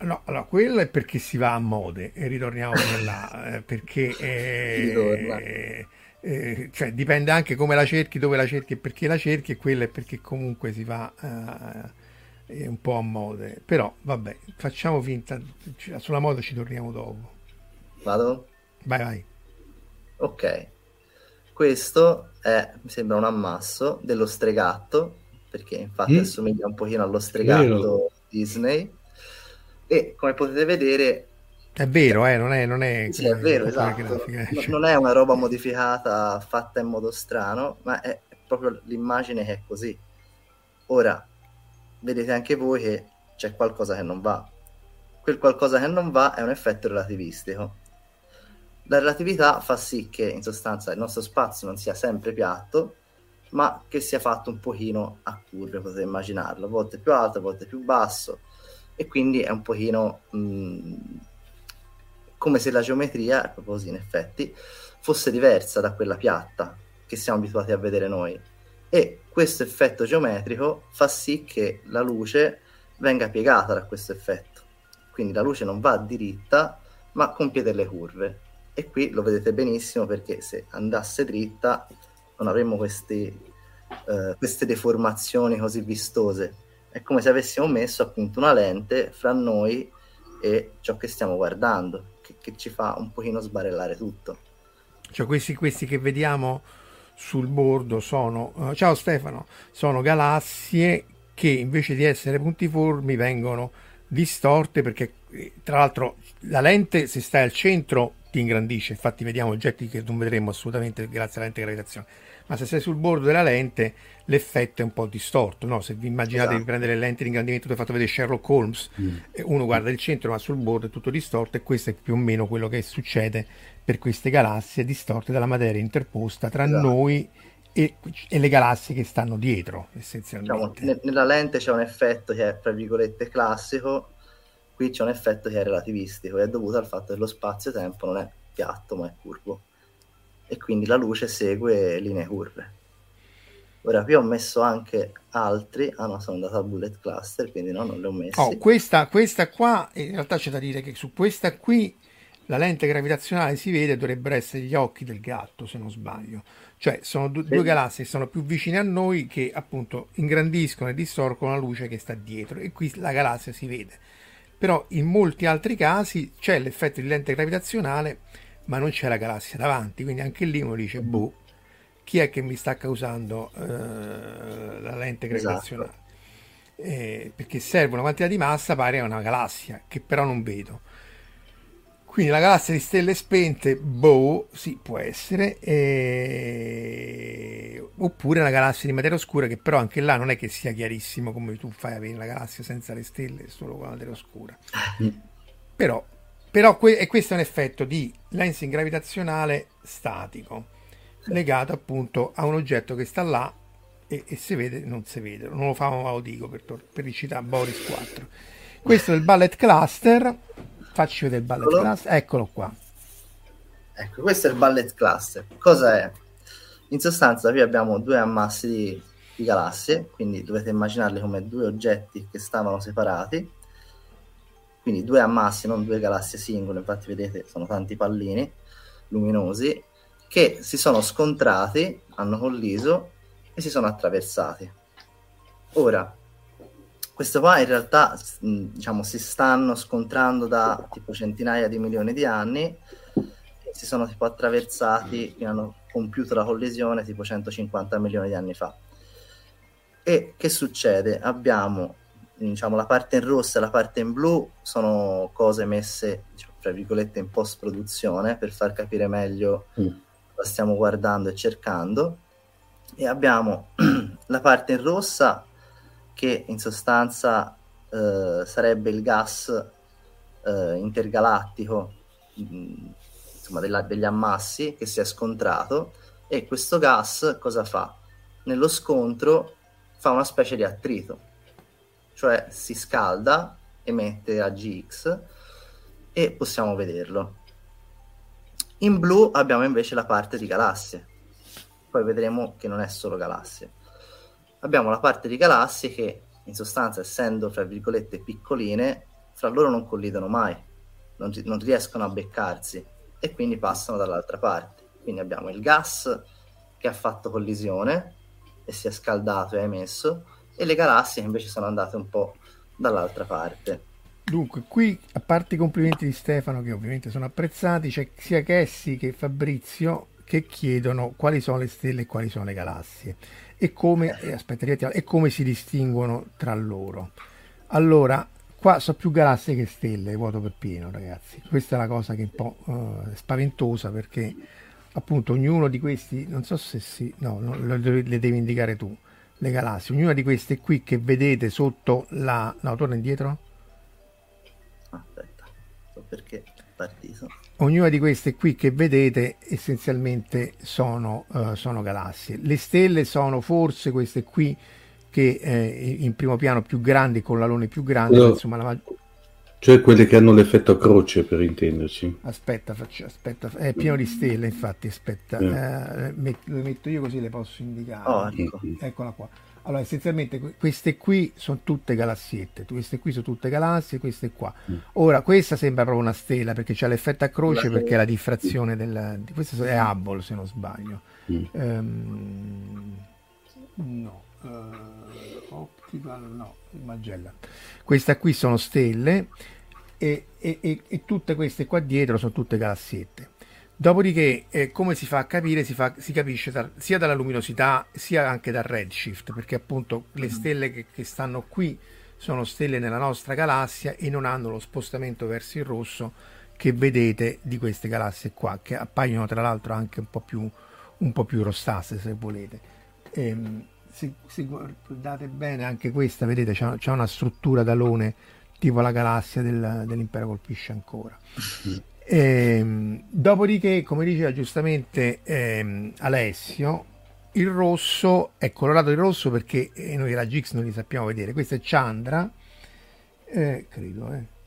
No, allora, quello è perché si va a mode e ritorniamo là, eh, perché eh. Eh, cioè, dipende anche come la cerchi, dove la cerchi e perché la cerchi, e quello è perché comunque si va eh, un po' a mode. Però vabbè, facciamo finta, ci- sulla moda ci torniamo dopo. Vado? Vai, vai. Ok. Questo è, mi sembra un ammasso dello stregatto, perché infatti Mm. assomiglia un pochino allo stregatto Vero. Disney. E come potete vedere, È vero, eh, non è, non è, Sì, è vero, esatto. grafica, cioè. Non è una roba modificata, fatta in modo strano, ma è proprio l'immagine che è così. Ora, vedete anche voi che c'è qualcosa che non va. Quel qualcosa che non va è un effetto relativistico. La relatività fa sì che in sostanza il nostro spazio non sia sempre piatto, ma che sia fatto un pochino a curve, potete immaginarlo, a volte più alto, a volte più basso, e quindi è un pochino mh, come se la geometria, proprio così in effetti, fosse diversa da quella piatta che siamo abituati a vedere noi. E questo effetto geometrico fa sì che la luce venga piegata da questo effetto. Quindi la luce non va diritta, ma compie delle curve. E qui lo vedete benissimo perché se andasse dritta non avremmo questi, eh, queste deformazioni così vistose. È come se avessimo messo appunto una lente fra noi e ciò che stiamo guardando, che, che ci fa un pochino sbarellare tutto. Cioè, questi, questi che vediamo sul bordo sono, eh, ciao Stefano, sono galassie che invece di essere puntiformi vengono distorte perché eh, tra l'altro la lente se stai al centro ti ingrandisce, infatti vediamo oggetti che non vedremo assolutamente grazie alla lente di gravitazione, ma se sei sul bordo della lente l'effetto è un po' distorto, no? Se vi immaginate Esatto. di prendere le lenti di ingrandimento che ho fatto vedere Sherlock Holmes, eh, uno guarda il centro ma sul bordo è tutto distorto e questo è più o meno quello che succede per queste galassie distorte dalla materia interposta tra Esatto. noi e, e le galassie che stanno dietro Diciamo, essenzialmente. ne- nella lente c'è un effetto che è, tra virgolette, classico, qui c'è un effetto che è relativistico, è dovuto al fatto che lo spazio-tempo non è piatto ma è curvo. E quindi la luce segue linee curve. Ora qui ho messo anche altri, ah no, sono andato a bullet cluster, quindi no, non li ho messi. Oh, questa, questa qua, in realtà c'è da dire che su questa qui la lente gravitazionale si vede, dovrebbero essere gli occhi del gatto, se non sbaglio. Cioè, sono du- due Sì. galassie che sono più vicine a noi che appunto ingrandiscono e distorcono la luce che sta dietro e qui la galassia si vede. Però in molti altri casi c'è l'effetto di lente gravitazionale, ma non c'è la galassia davanti, quindi anche lì uno dice, boh, chi è che mi sta causando eh, la lente Esatto. gravitazionale? Eh, perché serve una quantità di massa pari a una galassia, che però non vedo. Quindi la galassia di stelle spente, boh, sì, può essere, eh, oppure una galassia di materia oscura, che però anche là non è che sia chiarissimo come tu fai a vedere la galassia senza le stelle, solo con la materia oscura. Però, però que- e questo è un effetto di lensing gravitazionale statico, legato appunto a un oggetto che sta là e, e si vede, non si vede, non lo fa ma lo dico per, tor- per ricitare Boris 4. Questo è il Ballet Cluster, facci vedere il Ballet Eccolo. Cluster, eccolo qua. Ecco, questo è il bullet cluster. Cosa è? In sostanza qui abbiamo due ammassi di, di galassie, quindi dovete immaginarli come due oggetti che stavano separati, quindi due ammassi, non due galassie singole, infatti vedete sono tanti pallini luminosi che si sono scontrati, hanno colliso e si sono attraversati. Ora, questo qua in realtà diciamo, si stanno scontrando da tipo centinaia di milioni di anni si sono tipo attraversati hanno compiuto la collisione tipo 150 milioni di anni fa. E che succede? Abbiamo diciamo, la parte in rossa e la parte in blu sono cose messe diciamo, tra virgolette in post produzione per far capire meglio Mm. cosa stiamo guardando e cercando e abbiamo la parte in rossa che in sostanza eh, sarebbe il gas eh, intergalattico mh, insomma della- degli ammassi che si è scontrato e questo gas cosa fa? Nello scontro fa una specie di attrito, cioè si scalda, emette raggi X e possiamo vederlo. In blu abbiamo invece la parte di galassie, poi vedremo che non è solo galassie. Abbiamo la parte di galassie che in sostanza essendo fra virgolette piccoline, fra loro non collidono mai, non, non riescono a beccarsi e quindi passano dall'altra parte. Quindi abbiamo il gas che ha fatto collisione e si è scaldato e emesso, e le galassie invece sono andate un po' dall'altra parte. Dunque, qui, a parte i complimenti di Stefano, che ovviamente sono apprezzati, c'è sia Cassie che Fabrizio che chiedono quali sono le stelle e quali sono le galassie e come, eh, aspetta, e come si distinguono tra loro. Allora, qua sono più galassie che stelle, vuoto per pieno, ragazzi. Questa è la cosa che è un po' uh, spaventosa perché appunto ognuno di questi, non so se si, no, no le, le devi indicare tu, le galassie, ognuna di queste qui che vedete sotto la... no, torna indietro. Aspetta, so perché è partito. Ognuna di queste qui che vedete essenzialmente sono, uh, sono galassie. Le stelle sono forse queste qui che eh, in primo piano più grandi con l'alone più grande, no. insomma la, cioè quelle che hanno l'effetto a croce, per intenderci. Aspetta, faccio, aspetta, è pieno di stelle, infatti, aspetta, eh. Eh, met, le metto io così le posso indicare. Oh, ecco. Eccola qua. Allora, essenzialmente queste qui sono tutte galassiette, queste qui sono tutte galassie, queste qua. Mm. Ora, questa sembra proprio una stella perché c'è l'effetto a croce la... perché è la diffrazione del... Questo è Hubble, se non sbaglio. Mm. Um, no, uh, Optical, no, Magellan. Queste qui sono stelle e, e, e, e, tutte queste qua dietro sono tutte galassiette. Dopodiché, eh, come si fa a capire? Si, fa, si capisce da, sia dalla luminosità sia anche dal redshift, perché appunto le mm. stelle che, che stanno qui sono stelle nella nostra galassia e non hanno lo spostamento verso il rosso che vedete di queste galassie qua, che appaiono tra l'altro anche un po' più, un po più rossastre se volete. Ehm, se, se guardate bene anche questa, vedete, c'è, c'è una struttura d'alone tipo la galassia del, dell'impero colpisce ancora. E, ehm, dopodiché, come diceva giustamente ehm, Alessio, il rosso è colorato di rosso perché eh, noi la Gix non li sappiamo vedere. Questo è Chandra, eh, credo, eh.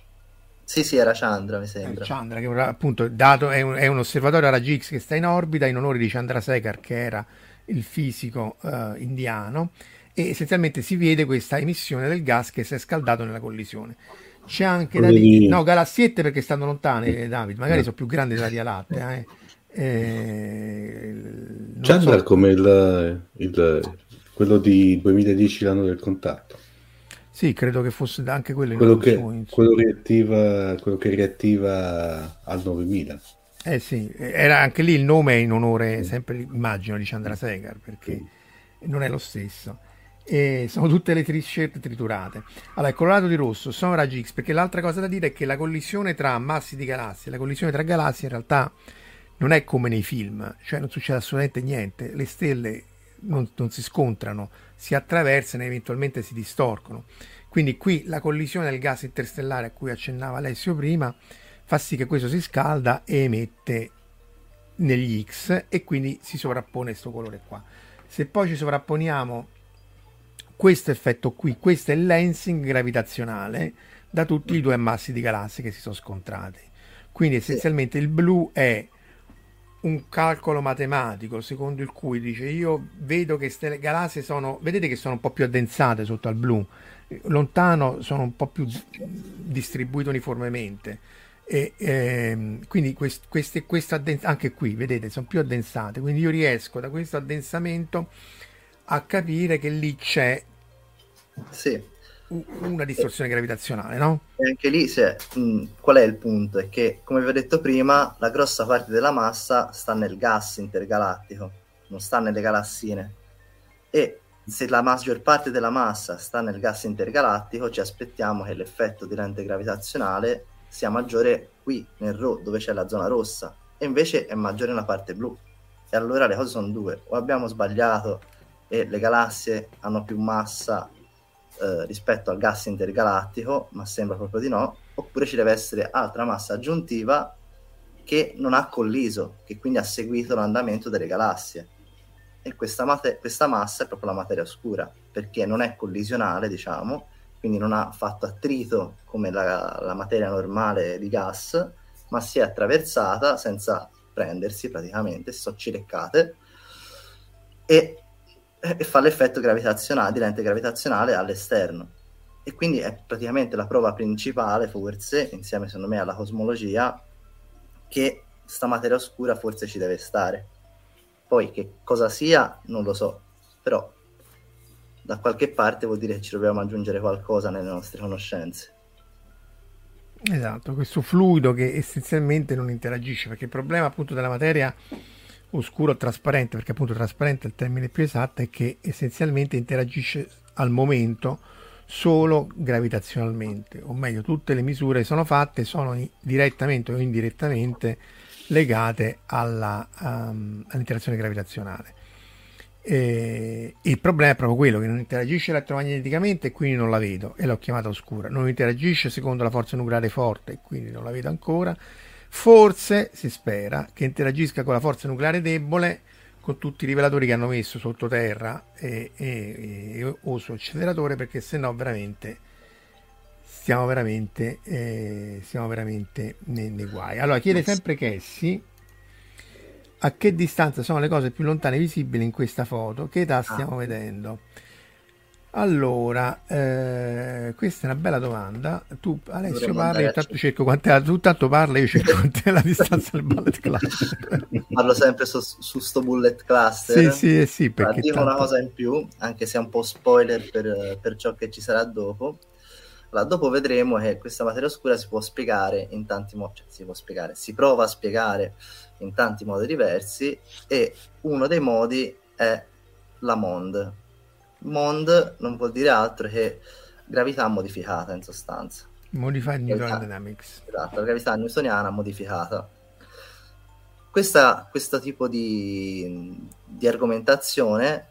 Sì, sì, era Chandra, mi sembra. Eh, Chandra, che appunto dato, è, un, è un osservatorio alla Gix che sta in orbita in onore di Chandrasekhar, che era il fisico uh, indiano, e essenzialmente si vede questa emissione del gas che si è scaldato nella collisione. C'è anche da dire, no, galassiette perché stanno lontane, eh, David, magari sono più grandi della Via Lattea. Eh. Eh, Chandler so. come il, il, quello di 2010, l'anno del contatto. Sì, credo che fosse anche quello, quello, che, quello, riattiva, quello che riattiva al 9000. Eh sì, era anche lì il nome in onore, sempre immagino, di Chandrasekhar, perché non è lo stesso. E sono tutte le t-shirt triturate. Allora, il colorato di rosso sono raggi X, perché l'altra cosa da dire è che la collisione tra massi di galassie, la collisione tra galassie in realtà non è come nei film, cioè non succede assolutamente niente, le stelle non, non si scontrano, si attraversano e eventualmente si distorcono. Quindi qui la collisione del gas interstellare a cui accennava Alessio prima fa sì che questo si scalda e emette negli X e quindi si sovrappone questo colore qua. Se poi ci sovrapponiamo questo effetto qui, questo è il lensing gravitazionale da tutti i due massi di galassie che si sono scontrati. Quindi essenzialmente il blu è un calcolo matematico secondo il cui dice io vedo che queste galassie sono, vedete che sono un po' più addensate sotto al blu, lontano sono un po' più distribuite uniformemente e, ehm, quindi quest, queste, questo addens- anche qui vedete sono più addensate quindi io riesco da questo addensamento a capire che lì c'è sì. una distorsione gravitazionale no? e anche lì se, mh, qual è il punto è che come vi ho detto prima la grossa parte della massa sta nel gas intergalattico non sta nelle galassine e se la maggior parte della massa sta nel gas intergalattico ci aspettiamo che l'effetto di lente gravitazionale sia maggiore qui nel RO dove c'è la zona rossa e invece è maggiore nella parte blu. E allora le cose sono due, o abbiamo sbagliato e le galassie hanno più massa eh, rispetto al gas intergalattico, ma sembra proprio di no, oppure ci deve essere altra massa aggiuntiva che non ha colliso, che quindi ha seguito l'andamento delle galassie. E questa, mate- questa massa è proprio la materia oscura, perché non è collisionale, diciamo, quindi non ha fatto attrito come la, la materia normale di gas, ma si è attraversata senza prendersi praticamente, si sono cileccate e, e fa l'effetto gravitazionale, di lente gravitazionale all'esterno. E quindi è praticamente la prova principale, forse, insieme secondo me alla cosmologia, che sta materia oscura forse ci deve stare. Poi che cosa sia, non lo so, però da qualche parte vuol dire che ci dobbiamo aggiungere qualcosa nelle nostre conoscenze. Esatto, questo fluido che essenzialmente non interagisce, perché il problema appunto della materia oscura o trasparente, perché appunto trasparente è il termine più esatto, è che essenzialmente interagisce al momento solo gravitazionalmente, o meglio tutte le misure sono fatte, sono direttamente o indirettamente legate alla, um, all'interazione gravitazionale. E il problema è proprio quello che non interagisce elettromagneticamente e quindi non la vedo e l'ho chiamata oscura. Non interagisce secondo la forza nucleare forte e quindi non la vedo ancora. Forse si spera che interagisca con la forza nucleare debole con tutti i rivelatori che hanno messo sottoterra e, e, e, o su acceleratore perché se no veramente stiamo veramente, eh, stiamo veramente nei, nei guai. Allora chiede sempre Cassie a che distanza sono le cose più lontane visibili in questa foto, che età stiamo ah. vedendo. Allora, eh, questa è una bella domanda. Tu, Alessio, parla, io tanto cerco quant'è, tu tanto parla, io cerco quant'è la distanza del bullet cluster. Parlo sempre su, su sto bullet cluster. Sì, sì, sì. Perché dico tanto... una cosa in più, anche se è un po' spoiler per, per ciò che ci sarà dopo. Allora, dopo vedremo che questa materia oscura si può spiegare in tanti modi, cioè si può spiegare, si prova a spiegare in tanti modi diversi e uno dei modi è la MOND. MOND non vuol dire altro che gravità modificata in sostanza. Modified Neural Dynamics. Esatto, la gravità newtoniana modificata. Questa, questo tipo di, di argomentazione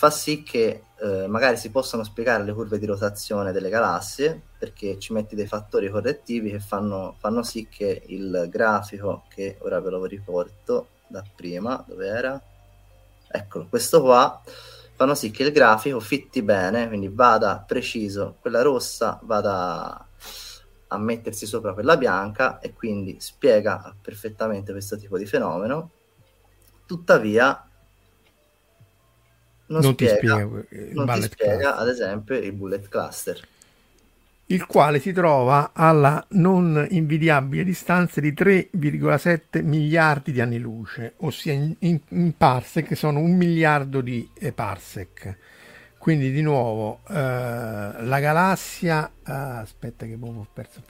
fa sì che eh, magari si possano spiegare le curve di rotazione delle galassie perché ci metti dei fattori correttivi che fanno, fanno sì che il grafico che ora ve lo riporto da prima dove era? Eccolo questo qua fanno sì che il grafico fitti bene quindi vada preciso quella rossa vada a mettersi sopra quella bianca e quindi spiega perfettamente questo tipo di fenomeno. Tuttavia non, non spiega, ti spiega, non ti spiega ad esempio il bullet cluster il quale si trova alla non invidiabile distanza di 3,7 miliardi di anni luce, ossia in, in, in parsec sono un miliardo di eh, parsec. Quindi di nuovo eh, la galassia, ah, aspetta che ho perso,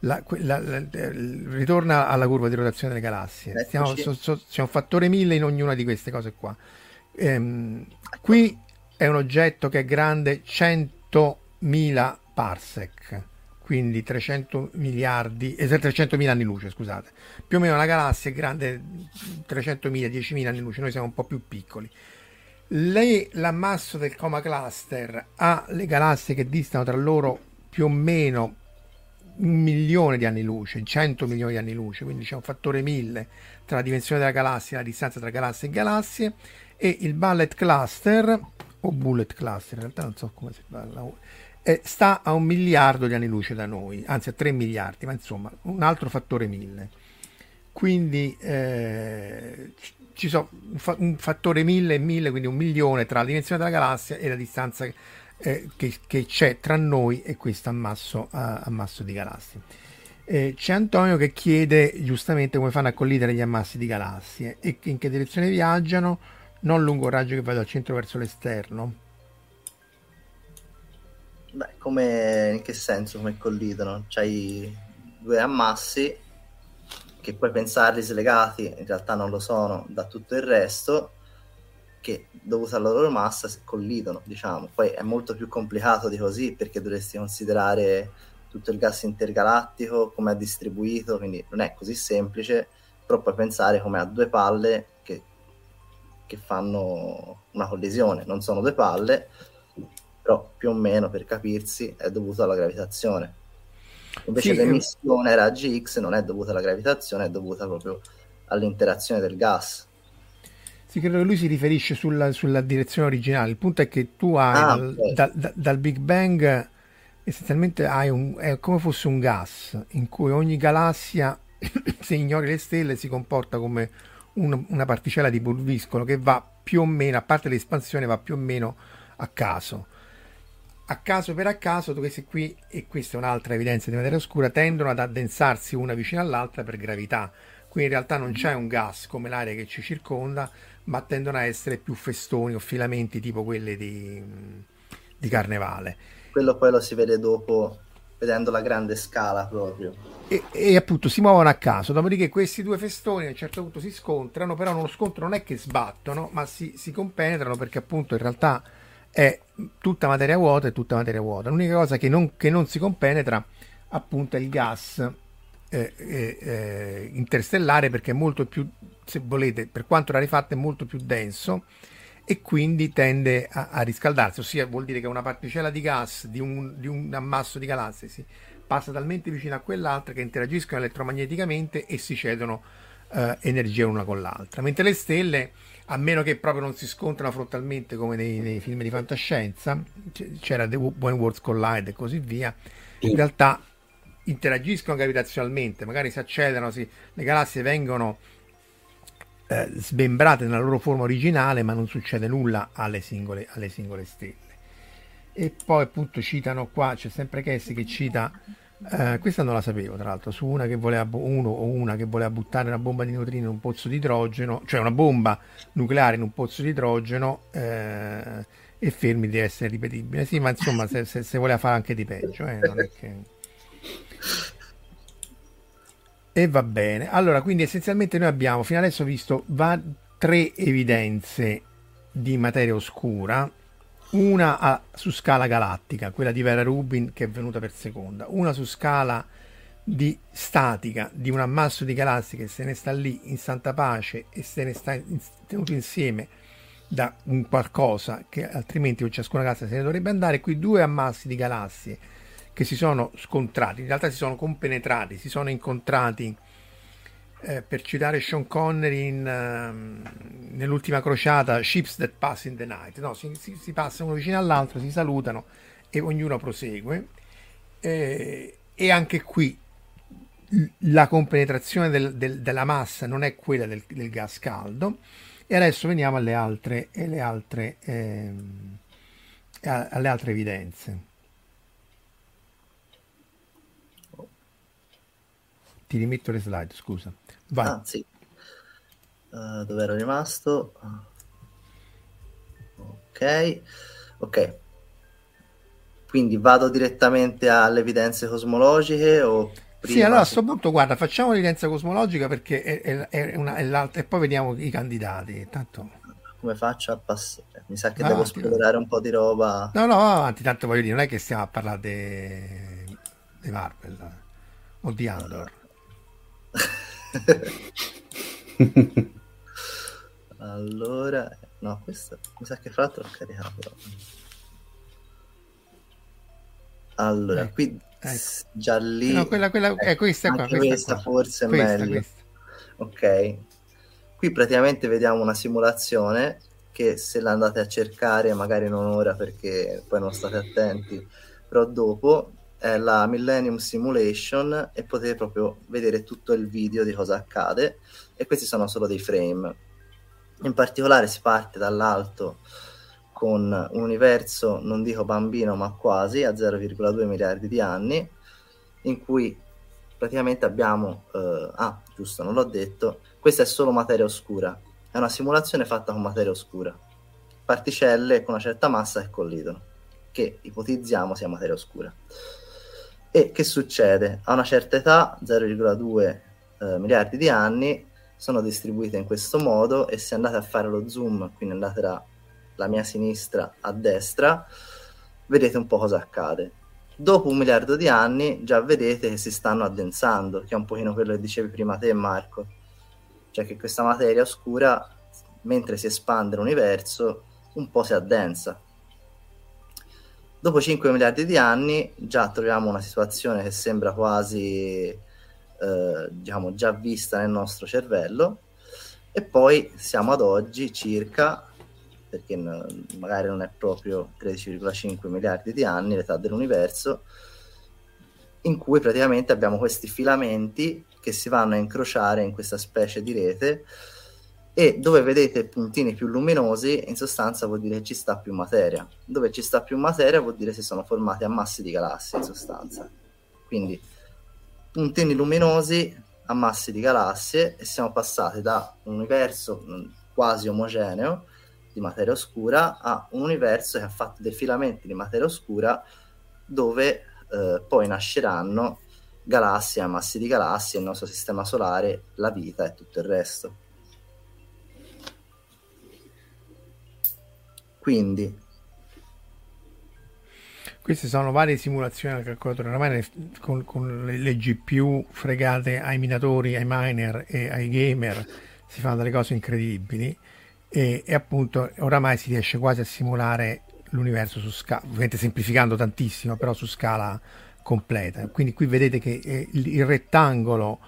la, la, la, ritorna alla curva di rotazione delle galassie. Stiamo, so, so, c'è un fattore 1000 in ognuna di queste cose qua. Ehm, qui è un oggetto che è grande 100.000 parsec, quindi 300 miliardi, eh, 300.000 anni luce, scusate. Più o meno la galassia è grande 300.000, 10.000 anni luce, noi siamo un po' più piccoli. Le, l'ammasso del coma cluster ha le galassie che distano tra loro più o meno un milione di anni luce, 100 milioni di anni luce, quindi c'è un fattore 1000 tra la dimensione della galassia e la distanza tra galassie e galassie e il bullet cluster o bullet cluster in realtà non so come si parla eh, sta a un miliardo di anni luce da noi anzi a 3 miliardi ma insomma un altro fattore 1000 quindi eh, ci sono un fattore 1000 e 1000 quindi un milione tra la dimensione della galassia e la distanza eh, che, che, c'è tra noi e questo ammasso, ammasso di galassie. Eh, c'è Antonio che chiede giustamente come fanno a collidere gli ammassi di galassie e in che direzione viaggiano non lungo un raggio che va dal centro verso l'esterno. Beh, come in che senso come collidono? C'hai due ammassi che puoi pensarli slegati, in realtà non lo sono, da tutto il resto, che dovuto alla loro massa collidono, diciamo. Poi è molto più complicato di così perché dovresti considerare tutto il gas intergalattico, come è distribuito, quindi non è così semplice, però puoi pensare come a due palle che fanno una collisione, non sono due palle, però più o meno per capirsi è dovuto alla gravitazione. Invece sì, l'emissione era GX non è dovuta alla gravitazione, è dovuta proprio all'interazione del gas. Sì, credo che lui si riferisce sulla, sulla direzione originale. Il punto è che tu hai Ah, dal, dal- da- dal Big Bang essenzialmente hai un, è come fosse un gas in cui ogni galassia, se ignori le stelle, si comporta come un- una particella di pulviscolo che va più o meno, a parte l'espansione, va più o meno a caso. A caso per a caso, queste qui, e questa è un'altra evidenza di materia oscura, tendono ad addensarsi una vicino all'altra per gravità. Qui in realtà non c'è un gas come l'aria che ci circonda, ma tendono a essere più festoni o filamenti tipo quelli di, di carnevale. Quello poi lo si vede dopo, vedendo la grande scala proprio. E, e appunto si muovono a caso, dopodiché questi due festoni a un certo punto si scontrano, però lo scontro non è che sbattono, ma si, si compenetrano perché appunto in realtà è tutta materia vuota e tutta materia vuota. L'unica cosa che non, che non si compenetra appunto è il gas eh, eh, eh, interstellare perché è molto più, se volete, per quanto rarefatto è molto più denso e quindi tende a, a riscaldarsi, ossia vuol dire che una particella di gas di un, di un ammasso di galassie si passa talmente vicino a quell'altra che interagiscono elettromagneticamente e si cedono eh, energia l'una con l'altra. Mentre le stelle, a meno che proprio non si scontrano frontalmente come nei, nei film di fantascienza, c'era The Worlds Collide e così via, in realtà interagiscono gravitazionalmente, magari si accelerano, si- le galassie vengono eh, smembrate nella loro forma originale, ma non succede nulla alle singole, alle singole stelle. E poi appunto citano qua, c'è sempre Cassie che cita, eh, questa non la sapevo tra l'altro, su una che voleva, uno o una che voleva buttare una bomba di neutrino in un pozzo di idrogeno, cioè una bomba nucleare in un pozzo di idrogeno eh, e fermi di essere ripetibile. Sì, ma insomma se, se, se voleva fare anche di peggio, eh, non è che... E va bene. Allora, quindi essenzialmente noi abbiamo fino adesso visto va- tre evidenze di materia oscura, una a- su scala galattica, quella di Vera Rubin che è venuta per seconda, una su scala di statica di un ammasso di galassie che se ne sta lì in santa pace e se ne sta in- tenuto insieme da un qualcosa che altrimenti con ciascuna galassia se ne dovrebbe andare, qui due ammassi di galassie che si sono scontrati, in realtà si sono compenetrati, si sono incontrati, eh, per citare Sean Connery in, ehm, nell'ultima crociata, Ships that pass in the night, no, si, si, si passano uno vicino all'altro, si salutano e ognuno prosegue. Eh, e anche qui la compenetrazione del- del- della massa non è quella del, del gas caldo. E adesso veniamo alle altre, alle altre, a- alle altre evidenze. Ti rimetto le slide, scusa. Vai. Ah, sì. Eh, dove ero rimasto? Ok, ok. Quindi vado direttamente alle evidenze cosmologiche o Sì, prima... allora a questo punto guarda, facciamo l'evidenza cosmologica perché è, è- è una- è l'altra e poi vediamo i candidati. Tanto... Come faccio a passare? Mi sa che Vai devo avanti, esplorare un po' di roba. No, no, va avanti, tanto voglio dire, non è che stiamo a parlare di di Marvel o di Andor. Allora, no, questo mi sa che fra l'altro l'ho caricato. Allora, Ecco, qui s- già lì... No, quella, quella, è ecco, questa qua, questa, questa forse è meglio. questa. Ok, qui praticamente vediamo una simulazione che se la andate a cercare, magari non ora perché poi non state attenti, però dopo è la Millennium Simulation e potete proprio vedere tutto il video di cosa accade e questi sono solo dei frame. In particolare si parte dall'alto con un universo, non dico bambino, ma quasi a 0,2 miliardi di anni, in cui praticamente abbiamo, eh, ah giusto, non l'ho detto, questa è solo materia oscura, è una simulazione fatta con materia oscura, particelle con una certa massa che collidono, che ipotizziamo sia materia oscura. E che succede? A una certa età, 0,2 eh, miliardi di anni, sono distribuite in questo modo e se andate a fare lo zoom, quindi andate dalla mia sinistra a destra, vedete un po' cosa accade. Dopo un miliardo di anni già vedete che si stanno addensando, che è un pochino quello che dicevi prima te Marco, cioè che questa materia oscura, mentre si espande l'universo, un po' si addensa. Dopo 5 miliardi di anni già troviamo una situazione che sembra quasi, eh, diciamo, già vista nel nostro cervello, E poi siamo ad oggi circa, perché magari non è proprio 13,5 miliardi di anni l'età dell'universo, in cui praticamente abbiamo questi filamenti che si vanno a incrociare in questa specie di rete e dove vedete puntini più luminosi in sostanza vuol dire che ci sta più materia dove ci sta più materia vuol dire che si sono formati ammassi di galassie in sostanza quindi puntini luminosi ammassi di galassie e siamo passati da un universo quasi omogeneo di materia oscura a un universo che ha fatto dei filamenti di materia oscura dove eh, poi nasceranno galassie, ammassi di galassie, il nostro sistema solare, la vita e tutto il resto. Quindi queste sono varie simulazioni al calcolatore, ormai con, con le, le, GPU fregate ai minatori, ai miner e ai gamer si fanno delle cose incredibili e, e appunto oramai si riesce quasi a simulare l'universo su scala, ovviamente semplificando tantissimo, però su scala completa. Quindi qui vedete che eh, il, il, rettangolo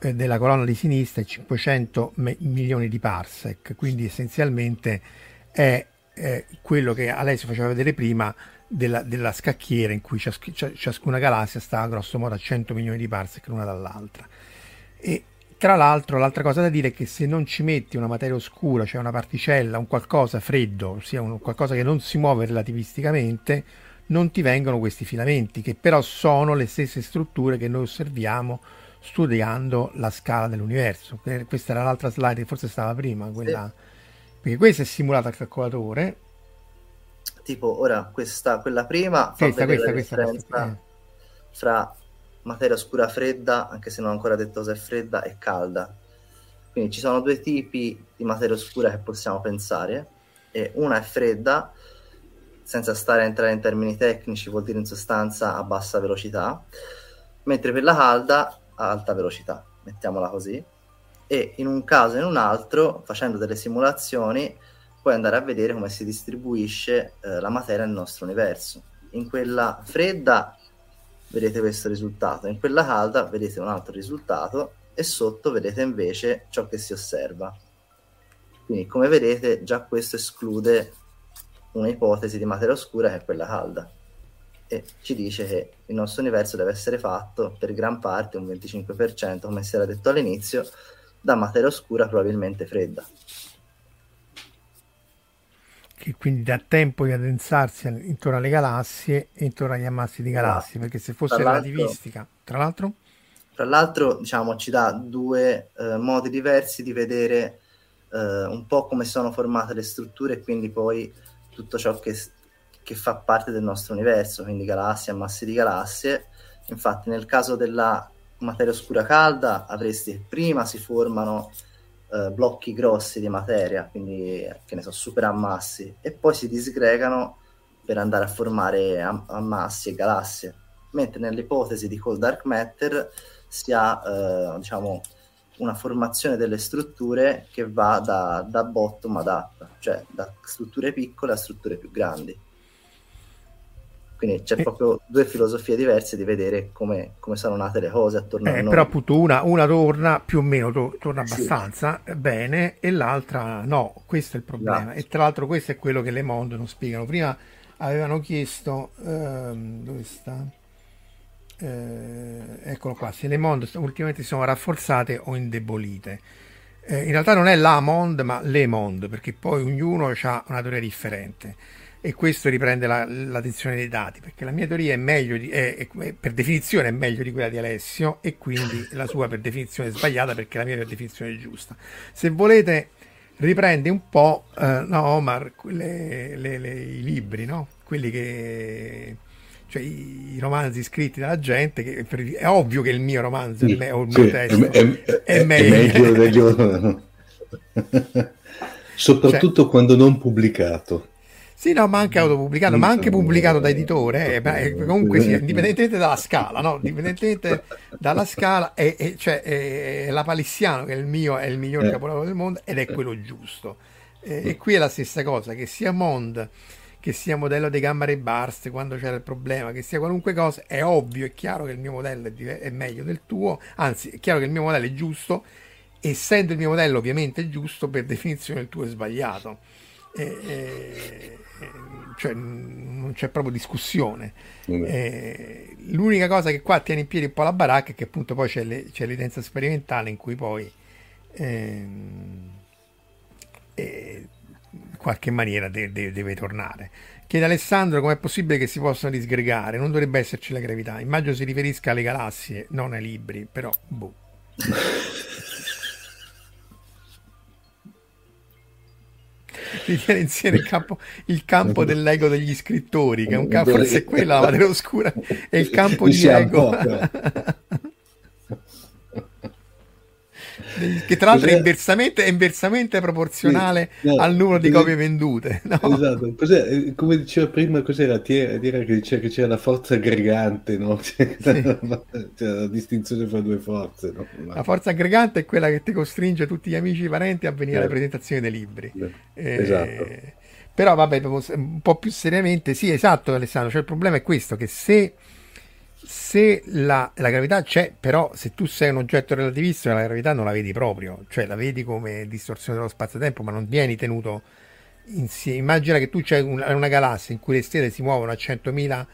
eh, della colonna di sinistra è 500 me- milioni di parsec, quindi essenzialmente è eh, quello che Alessio faceva vedere prima della, della scacchiera in cui cias- ciascuna galassia sta grosso modo a 100 milioni di parsec l'una dall'altra. E tra l'altro, l'altra cosa da dire è che se non ci metti una materia oscura, cioè una particella, un qualcosa freddo, ossia un qualcosa che non si muove relativisticamente, non ti vengono questi filamenti, che però sono le stesse strutture che noi osserviamo studiando la scala dell'universo. Questa era l'altra slide, forse stava prima, quella... Sì perché questo è simulato al calcolatore. Tipo, ora, questa, quella prima fa questa, questa, la differenza questa, eh. fra materia oscura fredda, anche se non ho ancora detto se è fredda, e calda. Quindi ci sono due tipi di materia oscura che possiamo pensare. E una è fredda, senza stare a entrare in termini tecnici, vuol dire in sostanza a bassa velocità, mentre per la calda a alta velocità, mettiamola così e in un caso e in un altro, facendo delle simulazioni, puoi andare a vedere come si distribuisce eh, la materia nel nostro universo. In quella fredda vedete questo risultato, in quella calda vedete un altro risultato e sotto vedete invece ciò che si osserva. Quindi come vedete già questo esclude un'ipotesi di materia oscura che è quella calda e ci dice che il nostro universo deve essere fatto per gran parte, un 25%, come si era detto all'inizio, da materia oscura probabilmente fredda. Che quindi dà tempo di addensarsi intorno alle galassie e intorno agli ammassi di galassie, esatto. perché se fosse relativistica, tra l'altro... Tra l'altro, diciamo, ci dà due eh, modi diversi di vedere eh, un po' come sono formate le strutture e quindi poi tutto ciò che, che fa parte del nostro universo, quindi galassie, ammassi di galassie. Infatti, nel caso della materia oscura calda avresti prima si formano eh, blocchi grossi di materia, quindi che ne so, super ammassi, e poi si disgregano per andare a formare am- ammassi e galassie. Mentre nell'ipotesi di cold dark matter si ha eh, diciamo una formazione delle strutture che va da, da bottom ad up, cioè da strutture piccole a strutture più grandi. Quindi c'è eh. proprio due filosofie diverse di vedere come, come sono nate le cose attorno eh, a noi. Però appunto una, una torna più o meno, to- torna abbastanza sì. bene e l'altra no, questo è il problema. Esatto. E tra l'altro questo è quello che le Monde non spiegano. Prima avevano chiesto, ehm, dove sta? Eh, eccolo qua, se le Monde ultimamente sono rafforzate o indebolite. Eh, in realtà non è la Monde ma le Monde, perché poi ognuno ha una teoria differente e questo riprende la, l'attenzione dei dati perché la mia teoria è meglio di, è, è, per definizione è meglio di quella di Alessio e quindi la sua per definizione è sbagliata perché la mia per definizione è giusta. Se volete riprende un po' eh, no Omar le, le, le, i libri no? quelli che cioè i, i, romanzi scritti dalla gente che per, è ovvio che il mio romanzo sì, me, o il mio sì, testo è, è, meglio, meglio soprattutto cioè, quando non pubblicato sì, no, ma anche autopubblicato, ma anche pubblicato da editore, eh, beh, comunque sia, indipendentemente dalla scala, no? Indipendentemente dalla scala, è, è, cioè, è, è la Palissiano che è il mio, è il miglior eh. capolavoro del mondo ed è quello giusto. E, e qui è la stessa cosa, che sia Mond, che sia modello dei Gamma Ray Burst quando c'era il problema, che sia qualunque cosa, è ovvio, è chiaro che il mio modello è, è meglio del tuo, anzi è chiaro che il mio modello è giusto essendo il mio modello ovviamente giusto, per definizione il tuo è sbagliato. E, e, cioè, non c'è proprio discussione. Eh, l'unica cosa che qua tiene in piedi un po' la baracca è che appunto poi c'è, le, c'è l'evidenza sperimentale in cui poi ehm, eh, in qualche maniera de- de- deve tornare. Chiede Alessandro com'è possibile che si possano disgregare, non dovrebbe esserci la gravità. Immagino si riferisca alle galassie, non ai libri, però boh. ritiene insieme il campo, il campo dell'ego degli scrittori, che è un campo, forse è quella, la materia oscura, è il campo di ego. che tra l'altro è inversamente, è inversamente proporzionale sì, no, al numero di copie vendute. No? Esatto, cos'è, eh, come diceva prima, cos'era Tiera che diceva che c'era la forza aggregante, no? C'è, sì. la, la distinzione fra due forze. No? La forza aggregante è quella che ti costringe tutti gli amici e i parenti a venire eh. alle presentazioni dei libri. Eh, esatto. Però vabbè, un po' più seriamente, sì, esatto Alessandro, cioè il problema è questo, che se se la, la, gravità c'è, però se tu sei un oggetto relativistico, la gravità non la vedi proprio, cioè la vedi come distorsione dello spazio-tempo, ma non vieni tenuto insieme. Immagina che tu c'hai una, una galassia in cui le stelle si muovono a 100.000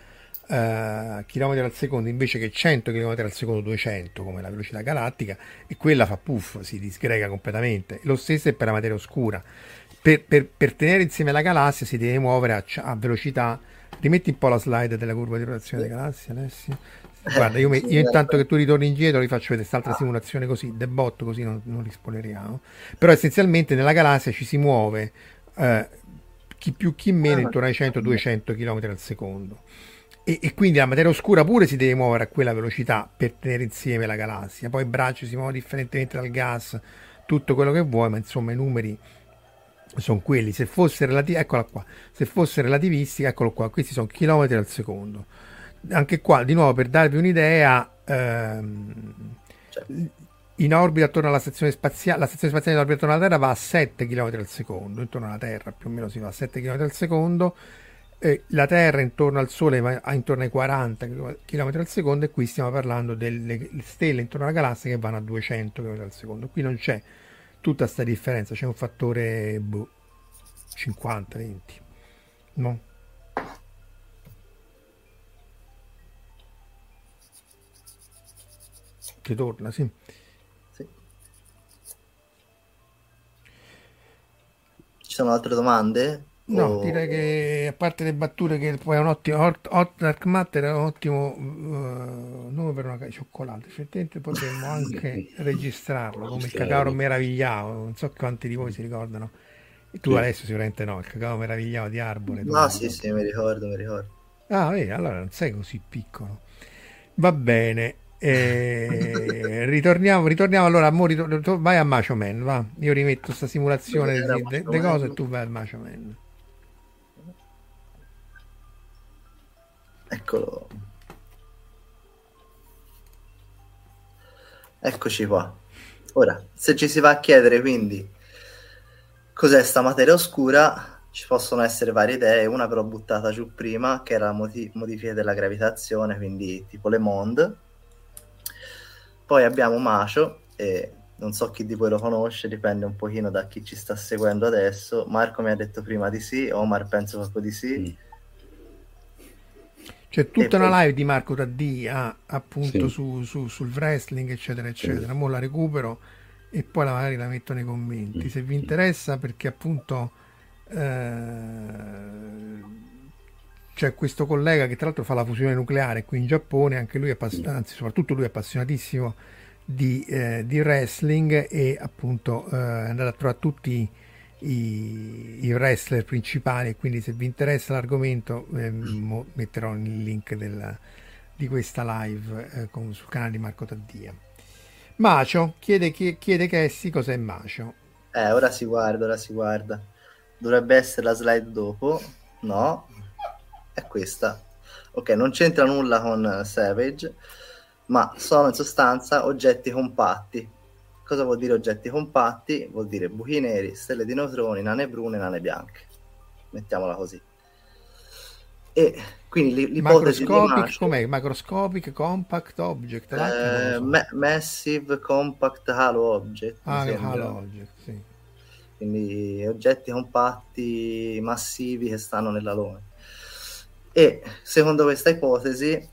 uh, km al secondo invece che 100 km al secondo 200 come la velocità galattica e quella fa puff, si disgrega completamente. Lo stesso è per la materia oscura. Per, per, per tenere insieme la galassia si deve muovere a, a velocità Rimetti un po' la slide della curva di rotazione delle galassie, Alessio. Guarda, io, io, intanto che tu ritorni indietro vi faccio vedere quest'altra simulazione così, debotto così non, non rispoleriamo. Però essenzialmente nella galassia ci si muove eh, chi più chi meno intorno ai 100-200 km al secondo. E, e, quindi la materia oscura pure si deve muovere a quella velocità per tenere insieme la galassia. Poi il braccio si muove differentemente dal gas, tutto quello che vuoi, ma insomma i numeri sono quelli, se fosse, relati- eccola qua, se fosse relativistica, eccolo qua, questi sono chilometri al secondo. Anche qua, di nuovo, per darvi un'idea, ehm, in orbita attorno alla stazione spaziale, la stazione spaziale in orbita attorno alla Terra va a 7 km al secondo, intorno alla Terra più o meno si va a 7 km al secondo, eh, la Terra intorno al Sole va intorno ai 40 km al secondo e qui stiamo parlando delle stelle intorno alla galassia che vanno a 200 km al secondo. Qui non c'è tutta questa differenza, c'è un fattore boh, 50-20, no? Che torna, sì. sì. Ci sono altre domande? No, o... direi che a parte le battute che poi è un ottimo Hot, Hot Dark Matter è un ottimo uh, nome per una cioccolata, effettivamente potremmo anche registrarlo come il cacao meravigliato, non so quanti di voi si ricordano. E tu sì. adesso sicuramente no, il cacao meravigliato di Arbore. No, sì, sì, mi ricordo, mi ricordo. Ah, vedi, allora non sei così piccolo. Va bene. Eh, ritorniamo, ritorniamo allora. Mo, ritor- vai a Macho Man, va. Io rimetto questa simulazione di cose e tu vai al Macho Man. Eccolo. Eccoci qua. Ora, se ci si va a chiedere quindi cos'è sta materia oscura, ci possono essere varie idee, una però buttata giù prima, che era modi- modifiche della gravitazione, quindi tipo Le Monde. Poi abbiamo Macio, e non so chi di voi lo conosce, dipende un pochino da chi ci sta seguendo adesso. Marco mi ha detto prima di sì, Omar penso proprio di sì. Mm. C'è tutta una live di Marco Taddi appunto sì. su, su, sul wrestling, eccetera, eccetera. Sì. Mo la recupero e poi la magari la metto nei commenti. Se vi interessa, perché appunto eh, c'è questo collega che tra l'altro fa la fusione nucleare qui in Giappone, anche lui è appassionato, anzi soprattutto lui è appassionatissimo di, eh, di wrestling e appunto eh, è andato a trovare tutti i, i wrestler principali quindi se vi interessa l'argomento eh, metterò il link della, di questa live eh, con, sul canale di Marco Taddia. Macio chiede, chiede Cassi cos'è Macio? Eh ora si guarda ora si guarda. Dovrebbe essere la slide dopo? No. È questa. Ok non c'entra nulla con Savage ma sono in sostanza oggetti compatti Cosa vuol dire oggetti compatti? Vuol dire buchi neri, stelle di neutroni, nane brune, nane bianche. Mettiamola così. E Quindi l'ipotesi Macroscopic, com'è? Macroscopic Compact Object? Eh, ma- massive Compact Halo Object. Ah, Halo Object, sì. Quindi oggetti compatti, massivi che stanno nell'alone. E secondo questa ipotesi,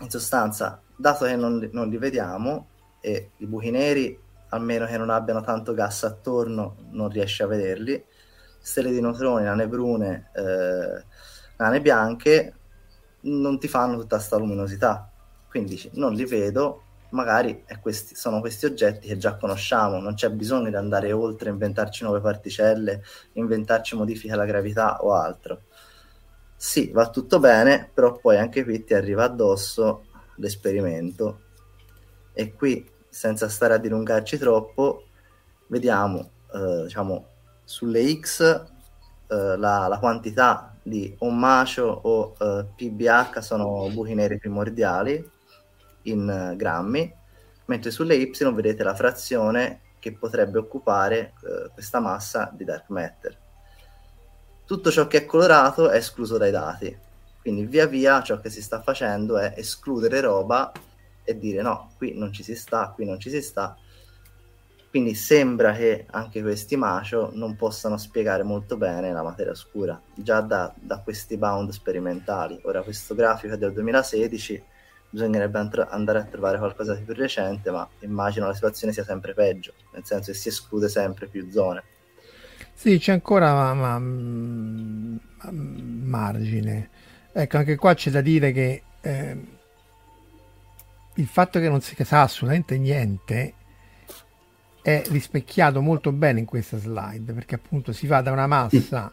in sostanza, dato che non, non li vediamo e i buchi neri, almeno che non abbiano tanto gas attorno, non riesci a vederli, stelle di neutroni, nane brune, eh, nane bianche, non ti fanno tutta questa luminosità. Quindi non li vedo, magari questi, sono questi oggetti che già conosciamo, non c'è bisogno di andare oltre, inventarci nuove particelle, inventarci modifiche alla gravità o altro. Sì, va tutto bene, però poi anche qui ti arriva addosso l'esperimento e qui, senza stare a dilungarci troppo, vediamo, eh, diciamo, sulle X eh, la, la quantità di un macio o uh, PBH sono buchi neri primordiali in uh, grammi, mentre sulle Y vedete la frazione che potrebbe occupare uh, questa massa di dark matter. Tutto ciò che è colorato è escluso dai dati, quindi via via ciò che si sta facendo è escludere roba e dire no, qui non ci si sta, qui non ci si sta, quindi sembra che anche questi macio non possano spiegare molto bene la materia oscura, già da, da questi bound sperimentali. Ora questo grafico è del 2016, bisognerebbe andare a trovare qualcosa di più recente, ma immagino la situazione sia sempre peggio, nel senso che si esclude sempre più zone. Sì, c'è ancora ma, ma, ma, margine. Ecco, anche qua c'è da dire che eh, il fatto che non si sa assolutamente niente è rispecchiato molto bene in questa slide perché appunto si va da una massa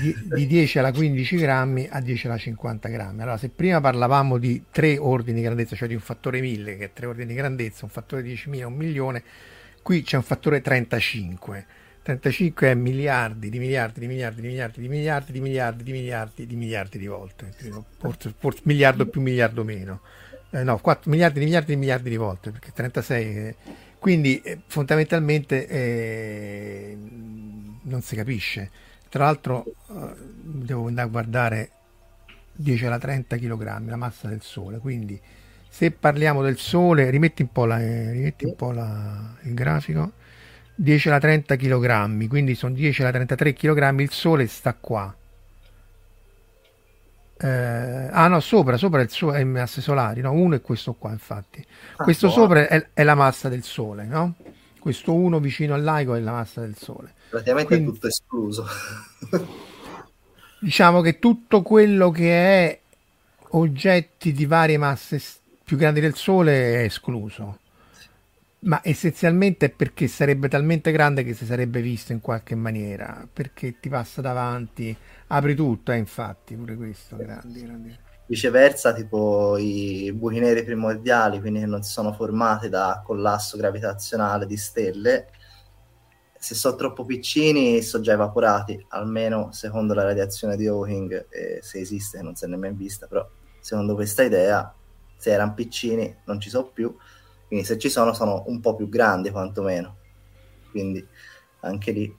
di, di 10 alla 15 grammi a 10 alla 50 grammi. Allora, se prima parlavamo di tre ordini di grandezza, cioè di un fattore 1000 che è tre ordini di grandezza, un fattore 10.000, un milione, qui c'è un fattore 35. 35 è miliardi di miliardi di miliardi di miliardi di miliardi di miliardi di miliardi di miliardi di volte, forse, forse miliardo più miliardo meno. Eh, no, 4 miliardi di miliardi di miliardi di volte, perché 36 quindi eh, fondamentalmente eh, non si capisce. Tra l'altro eh, devo andare a guardare 10 alla 30 kg la massa del Sole, quindi se parliamo del Sole, rimetti un po', la, eh, rimetti un po la, il grafico, 10 alla 30 kg, quindi sono 10 alla 33 kg, il Sole sta qua eh, ah no, sopra, sopra il suo, è masse solari, no? Uno è questo qua, infatti. Ah, questo buono. sopra è, è, la massa del Sole, no? Questo uno vicino al laico è la massa del Sole. Praticamente Quindi, è tutto escluso. diciamo che tutto quello che è oggetti di varie masse più grandi del Sole è escluso. Ma essenzialmente è perché sarebbe talmente grande che si sarebbe visto in qualche maniera, perché ti passa davanti apri tutto, eh, infatti, pure questo, grandi, grandi. Viceversa, tipo i buchi neri primordiali, quindi che non si sono formati da collasso gravitazionale di stelle, se sono troppo piccini sono già evaporati, almeno secondo la radiazione di Hawking, eh, se esiste, non si è nemmeno vista, però secondo questa idea, se erano piccini non ci sono più, quindi se ci sono sono un po' più grandi quantomeno, quindi anche lì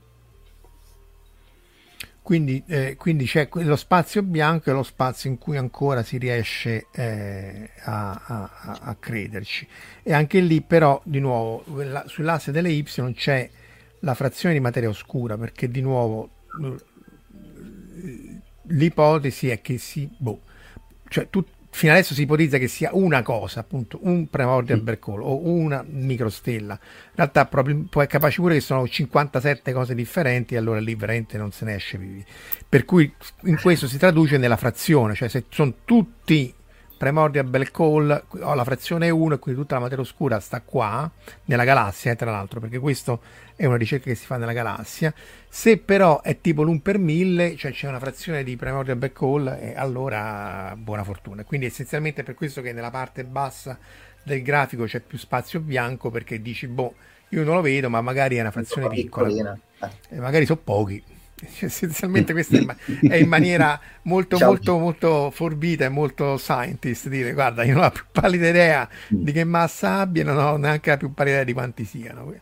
quindi, eh, quindi, c'è lo spazio bianco e lo spazio in cui ancora si riesce eh, a, a, a, crederci. E anche lì però, di nuovo, sull'asse delle Y c'è la frazione di materia oscura, perché di nuovo l'ipotesi è che si... Boh, cioè, tu, fino adesso si ipotizza che sia una cosa, appunto, un primordial mm. black hole o una microstella. In realtà proprio, è capace pure che sono 57 cose differenti e allora lì veramente non se ne esce vivi. Per cui in questo si traduce nella frazione, cioè se sono tutti primordial black hole, ho la frazione 1 e quindi tutta la materia oscura sta qua, nella galassia, eh, tra l'altro, perché questo è una ricerca che si fa nella galassia. Se però è tipo l'1 per 1000, cioè c'è una frazione di primordial black hole, e allora buona fortuna. Quindi essenzialmente per questo che nella parte bassa del grafico c'è più spazio bianco, perché dici, boh, io non lo vedo, ma magari è una frazione piccola. E magari sono pochi. Essenzialmente questa è in maniera molto Ciao. molto molto forbita e molto scientist dire guarda io non ho la più pallida idea di che massa abbia non ho neanche la più pallida idea di quanti siano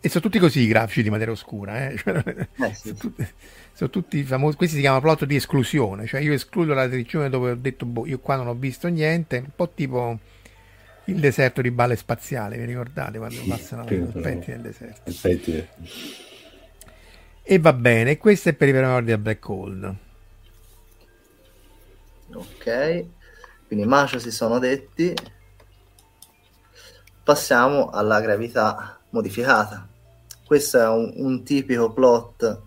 E sono tutti così i grafici di materia oscura, eh? Cioè, eh sì. sono, tutti, sono, tutti, famosi. Questi si chiama plot di esclusione, cioè io escludo la regione dove ho detto, boh, io qua non ho visto niente, un po' tipo il deserto di balle spaziali, vi ricordate quando passano sì, i petti nel deserto? Aspetti. E va bene, questo è per i primordi del black hole. Ok, quindi Macio si sono detti. Passiamo alla gravità modificata questo è un, un, tipico plot,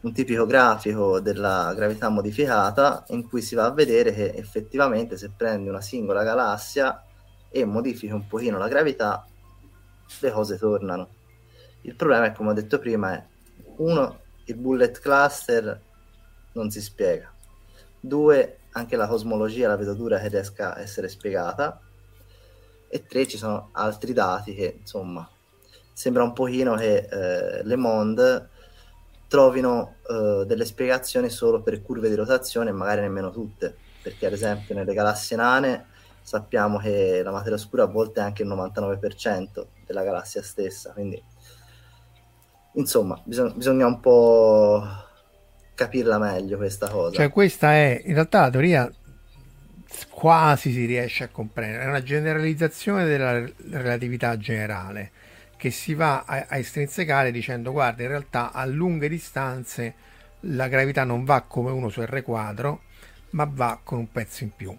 un tipico grafico della gravità modificata in cui si va a vedere che effettivamente se prendi una singola galassia e modifichi un pochino la gravità, le cose tornano. Il problema è, come ho detto prima, è uno, il bullet cluster non si spiega. Due, anche la cosmologia la vedo dura che riesca a essere spiegata. E tre, ci sono altri dati che, insomma, sembra un pochino che eh, Le Monde trovino eh, delle spiegazioni solo per curve di rotazione e magari nemmeno tutte, perché ad esempio nelle galassie nane sappiamo che la materia oscura a volte è anche il 99% della galassia stessa, quindi insomma bisog- bisogna un po' capirla meglio questa cosa. Cioè questa è in realtà la teoria quasi si riesce a comprendere, è una generalizzazione della relatività generale che si va a, a estrinsecare dicendo guarda in realtà a lunghe distanze la gravità non va come 1 su R quadro ma va con un pezzo in più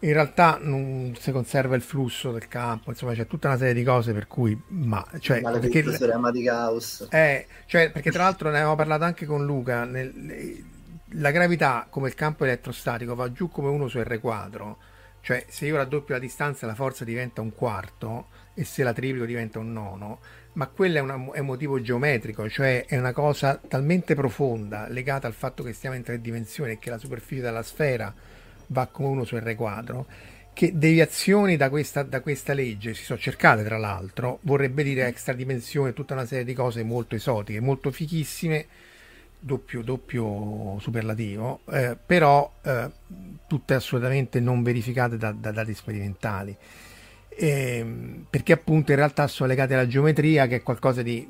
in realtà non si conserva il flusso del campo, insomma c'è tutta una serie di cose per cui ma cioè perché, di Gauss. Eh, cioè, perché tra l'altro ne avevamo parlato anche con Luca nel, la gravità come il campo elettrostatico va giù come 1 su R quadro cioè se io raddoppio la distanza la forza diventa un quarto e se la triplico diventa un nono, ma quello è, una, è, un motivo geometrico, cioè è una cosa talmente profonda legata al fatto che stiamo in tre dimensioni e che la superficie della sfera va come uno su R quadro, che deviazioni da questa, da questa legge si sono cercate tra l'altro, vorrebbe dire extra dimensione, tutta una serie di cose molto esotiche, molto fichissime, doppio, doppio superlativo, eh, però eh, tutte assolutamente non verificate da, da dati sperimentali. Eh, perché appunto in realtà sono legate alla geometria che è qualcosa di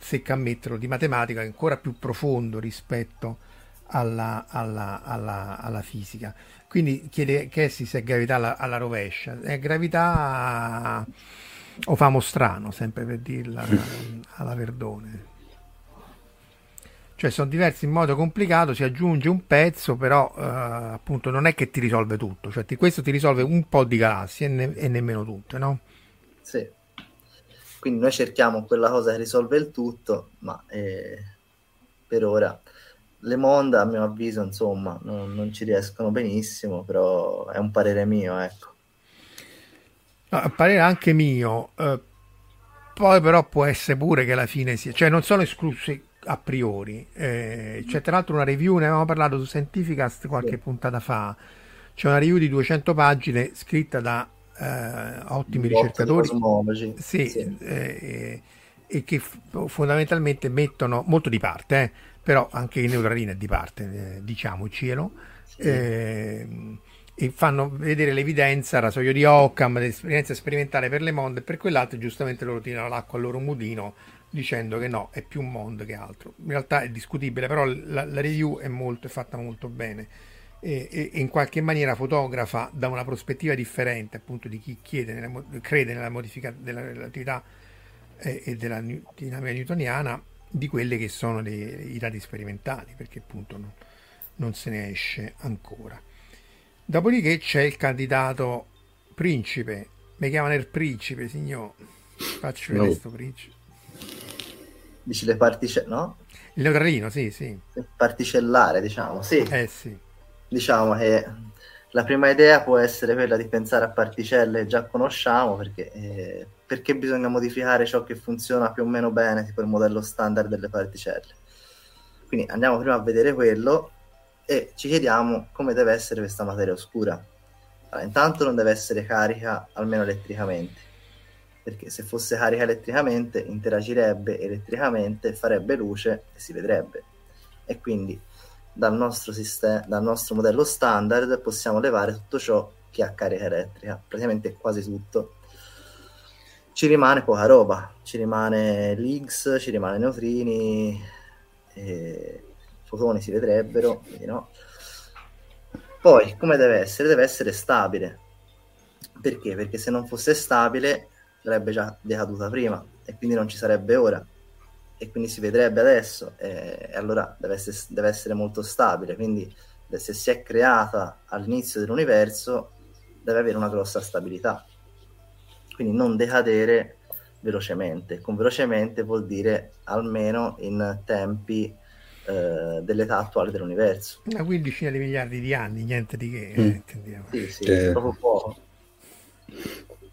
secca ammetterlo di matematica ancora più profondo rispetto alla, alla, alla, alla fisica quindi chiede Cassie se è gravità alla, alla rovescia è gravità o famo strano sempre per dirla alla Verdone cioè sono diversi in modo complicato, si aggiunge un pezzo, però eh, appunto non è che ti risolve tutto, cioè ti, questo ti risolve un po' di galassie e, ne, e, nemmeno tutte, no? Sì. Quindi noi cerchiamo quella cosa che risolve il tutto, ma eh, per ora le monde a mio avviso insomma non, non, ci riescono benissimo, però è un parere mio, ecco. No, parere anche mio. Eh, poi però può essere pure che alla fine sia, cioè non sono esclusi a priori. Eh, c'è tra l'altro una review, ne avevamo parlato su Scientificast qualche sì. puntata fa. C'è una review di 200 pagine scritta da eh, ottimi ricercatori sì, sì. Eh, e che fondamentalmente mettono molto di parte, eh, però anche il neutralino è di parte, eh, diciamocelo. Sì. Ehm, e fanno vedere l'evidenza, rasoio di Occam, l'esperienza sperimentale per le monde e per quell'altro giustamente loro tirano l'acqua al loro mudino dicendo che no, è più un mondo che altro. In realtà è discutibile, però la, la review è, molto, è fatta molto bene e, e, e, in qualche maniera fotografa da una prospettiva differente appunto di chi nella, crede nella modifica della relatività e, e della dinamica newtoniana di quelli che sono le, i dati sperimentali, perché appunto no, non se ne esce ancora. Dopodiché c'è il candidato principe, mi chiamano il principe, signor. Faccio vedere questo principe. Dici le particelle, no? Il neutralino, sì, sì. Particellare, diciamo, sì. Eh sì. Diciamo che la prima idea può essere quella di pensare a particelle che già conosciamo, perché, eh, perché bisogna modificare ciò che funziona più o meno bene, tipo il modello standard delle particelle. Quindi andiamo prima a vedere quello e ci chiediamo come deve essere questa materia oscura. Allora, intanto non deve essere carica, almeno elettricamente perché se fosse carica elettricamente interagirebbe elettricamente, farebbe luce e si vedrebbe. E quindi dal nostro, sistema, dal nostro modello standard possiamo levare tutto ciò che ha carica elettrica, praticamente quasi tutto. ci rimane poca roba, ci rimane l'Higgs, ci rimane neutrini, fotoni si vedrebbero, no. Poi, come deve essere? Deve essere stabile. Perché? Perché se non fosse stabile sarebbe già decaduta prima e quindi non ci sarebbe ora e quindi si vedrebbe adesso e, e allora deve essere, deve essere molto stabile. Quindi se si è creata all'inizio dell'universo deve avere una grossa stabilità. Quindi non decadere velocemente. Con velocemente vuol dire almeno in tempi eh, dell'età attuale dell'universo. Una quindicina di miliardi di anni, niente di che, mm. eh. Sì, sì, eh. proprio poco.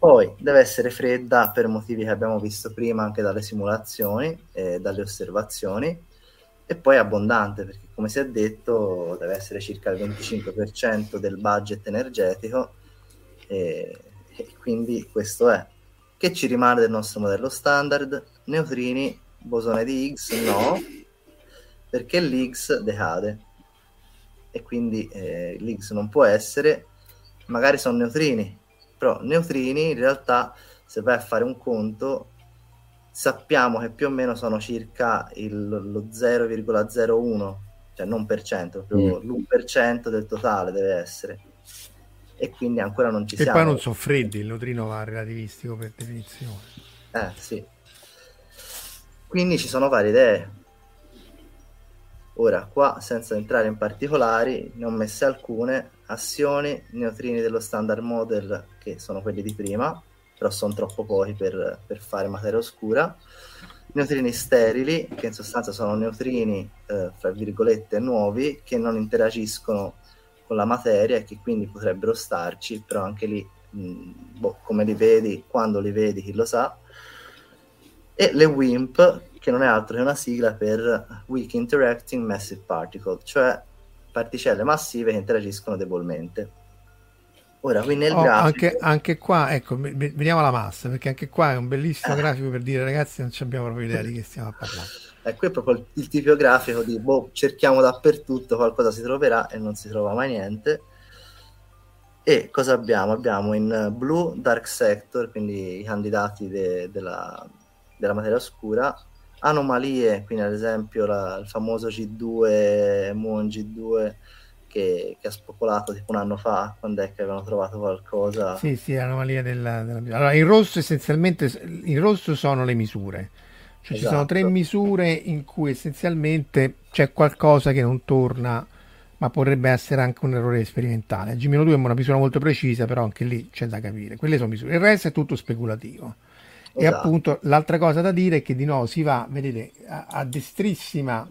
Poi deve essere fredda per motivi che abbiamo visto prima anche dalle simulazioni e dalle osservazioni e poi abbondante perché come si è detto deve essere circa il 25% del budget energetico e, e quindi questo è. Che ci rimane del nostro modello standard? Neutrini, bosone di Higgs no, perché l'Higgs decade e quindi eh, l'Higgs non può essere, magari sono neutrini, però neutrini in realtà se vai a fare un conto sappiamo che più o meno sono circa il, lo 0,01 cioè non per cento, proprio mm. l'1% del totale deve essere e quindi ancora non ci e siamo. E poi non sono freddi, il neutrino va relativistico per definizione. Eh sì. Quindi ci sono varie idee. Ora, qua, senza entrare in particolari, ne ho messe alcune, assioni, neutrini dello standard model, che sono quelli di prima, però sono troppo pochi per, per fare materia oscura, neutrini sterili, che in sostanza sono neutrini, eh, fra virgolette, nuovi, che non interagiscono con la materia e che quindi potrebbero starci, però anche lì, mh, boh, come li vedi, quando li vedi, chi lo sa. E le WIMP, che non è altro che una sigla per Weak Interacting Massive Particle, cioè particelle massive che interagiscono debolmente. Ora, qui nel oh, grafico... Anche, anche, qua, ecco, vediamo la massa, perché anche qua è un bellissimo eh. grafico per dire ragazzi non abbiamo proprio idea di che stiamo parlando. Ecco, qui è proprio il, il tipo grafico di, boh, cerchiamo dappertutto, qualcosa si troverà e non si trova mai niente. E cosa abbiamo? Abbiamo in blu Dark Sector, quindi i candidati de, della, della materia oscura, anomalie, quindi ad esempio la, il famoso G2, Muon G2, che, che, ha spopolato tipo un anno fa, quando è che avevano trovato qualcosa. Sì, sì, anomalia della, della... Allora, il rosso essenzialmente, il rosso sono le misure. Cioè, esatto. Ci sono tre esatto. misure in cui essenzialmente c'è qualcosa che non torna, ma potrebbe essere anche un errore sperimentale. G-2 è una misura molto precisa, però anche lì c'è da capire. Quelle sono misure. Il resto è tutto speculativo. Esatto. E appunto l'altra cosa da dire è che di nuovo si va, vedete, a, a destrissima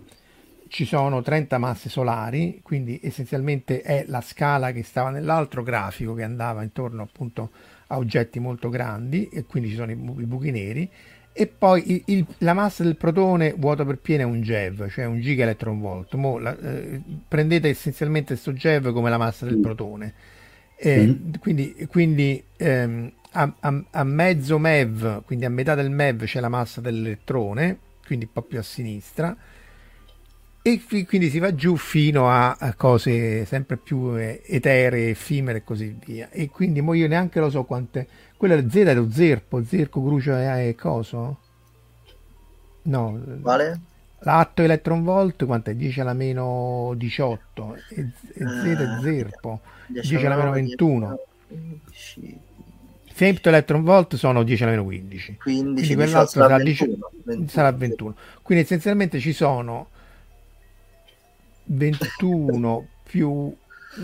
ci sono 30 masse solari, quindi essenzialmente è la scala che stava nell'altro grafico che andava intorno appunto a oggetti molto grandi e quindi ci sono i, bu- i buchi neri e poi il, il, la massa del protone vuoto per pieno è un GeV, cioè un giga electron volt. Mo, la, eh, prendete essenzialmente questo GeV come la massa del protone. Eh, mm. Quindi, quindi ehm, a, a, a, mezzo MeV, quindi a metà del MeV c'è la massa dell'elettrone, quindi un po' più a sinistra e quindi si va giù fino a, cose sempre più eh, eteree, effimere e così via. E quindi mo io neanche lo so quante. Quello è Z lo zerpo, zerco, grucio e coso? No. Quale? L'atto electron volt quanto è? 10 alla meno 18 e, e Z è ah, zerpo, 10 alla meno 21. 15. Femto electron volt sono 10 alla meno 15. 15 quindi quell'altro sarà, 21, 21. sarà 21. Quindi essenzialmente ci sono 21 più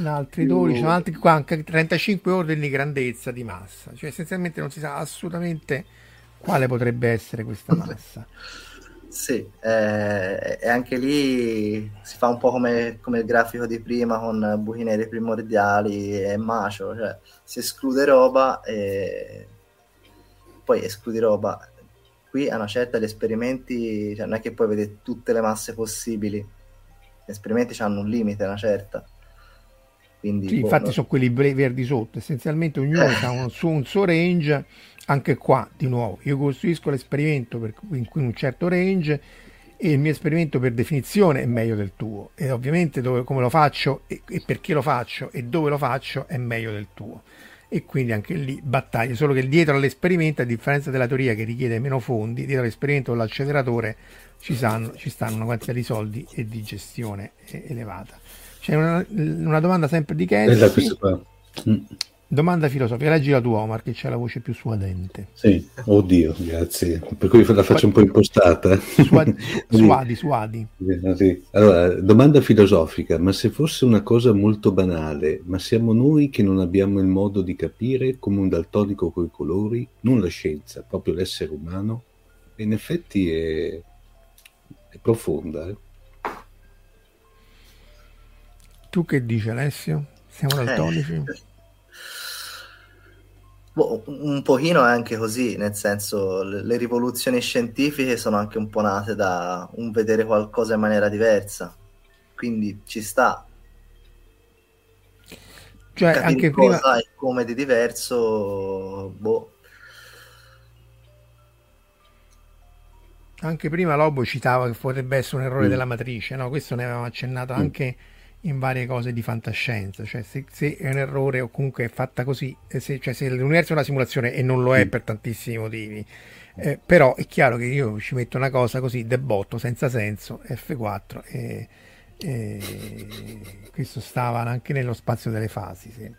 altri 12, sono altri qua anche 35 ordini di grandezza di massa, cioè essenzialmente non si sa assolutamente quale potrebbe essere questa massa. Sì, eh, e anche lì si fa un po' come, come, il grafico di prima con buchi neri primordiali e macio, cioè si esclude roba e poi escludi roba. Qui a una certa gli esperimenti, cioè non è che puoi vedere tutte le masse possibili, gli esperimenti hanno un limite, una certa. Quindi, sì, boh, infatti no. sono quelli verdi sotto, essenzialmente ognuno eh. ha un suo, un suo, range, anche qua di nuovo, io costruisco l'esperimento per, in cui un certo range e il mio esperimento per definizione è meglio del tuo. E ovviamente dove, come lo faccio e, e perché lo faccio e dove lo faccio è meglio del tuo. E quindi anche lì battaglie, solo che dietro all'esperimento, a differenza della teoria che richiede meno fondi, dietro all'esperimento con l'acceleratore ci, sanno, ci stanno una quantità di soldi e di gestione elevata. C'è una, una domanda sempre di Casey. Domanda filosofica, leggi la tua Omar che c'è la voce più suadente. Sì, oddio, grazie. Per cui la faccio un po' impostata. Suadi, suadi. suadi. Sì. Allora, domanda filosofica, ma se fosse una cosa molto banale, ma siamo noi che non abbiamo il modo di capire come un daltonico coi colori, non la scienza, proprio l'essere umano? In effetti è, è profonda. Eh? Tu che dici Alessio? Siamo daltonici? Eh. Boh, un pochino è anche così, nel senso le, le rivoluzioni scientifiche sono anche un po' nate da un vedere qualcosa in maniera diversa, quindi ci sta. Cioè, Capire anche cosa prima... e come di diverso, boh. Anche prima Lobo citava che potrebbe essere un errore mm. della matrice, no? Questo ne avevamo accennato mm. anche in varie cose di fantascienza, cioè se, se, è un errore o comunque è fatta così, se, cioè se l'universo è una simulazione e non lo è per tantissimi motivi, eh, però è chiaro che io ci metto una cosa così, debotto, senza senso, F4 e, e questo stava anche nello spazio delle fasi, se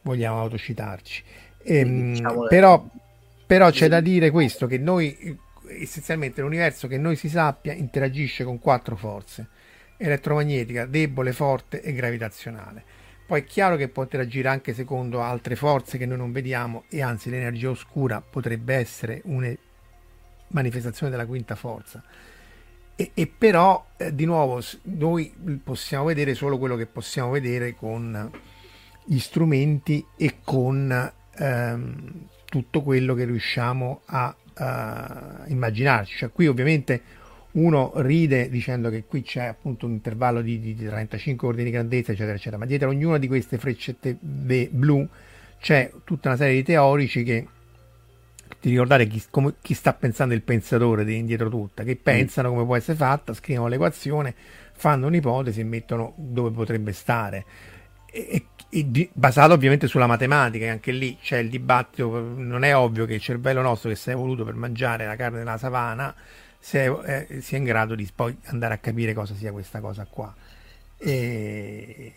vogliamo autocitarci. E, ehm, diciamo però, però c'è da dire questo, che noi essenzialmente l'universo che noi si sappia interagisce con quattro forze elettromagnetica debole, forte e gravitazionale. Poi è chiaro che può interagire anche secondo altre forze che noi non vediamo e anzi l'energia oscura potrebbe essere una manifestazione della quinta forza. E, e però eh, di nuovo noi possiamo vedere solo quello che possiamo vedere con gli strumenti e con ehm, tutto quello che riusciamo a, a immaginarci. Cioè, qui ovviamente uno ride dicendo che qui c'è appunto un intervallo di, di 35 ordini di grandezza, eccetera, eccetera, ma dietro ognuna di queste freccette blu c'è tutta una serie di teorici che ti ricordare chi, come, chi sta pensando il pensatore di indietro tutta, che pensano come può essere fatta, scrivono l'equazione, fanno un'ipotesi e mettono dove potrebbe stare. E, e, di, basato ovviamente sulla matematica, e anche lì c'è il dibattito, non è ovvio che il cervello nostro che si è evoluto per mangiare la carne della savana sia, eh, sia in grado di poi andare a capire cosa sia questa cosa qua. E,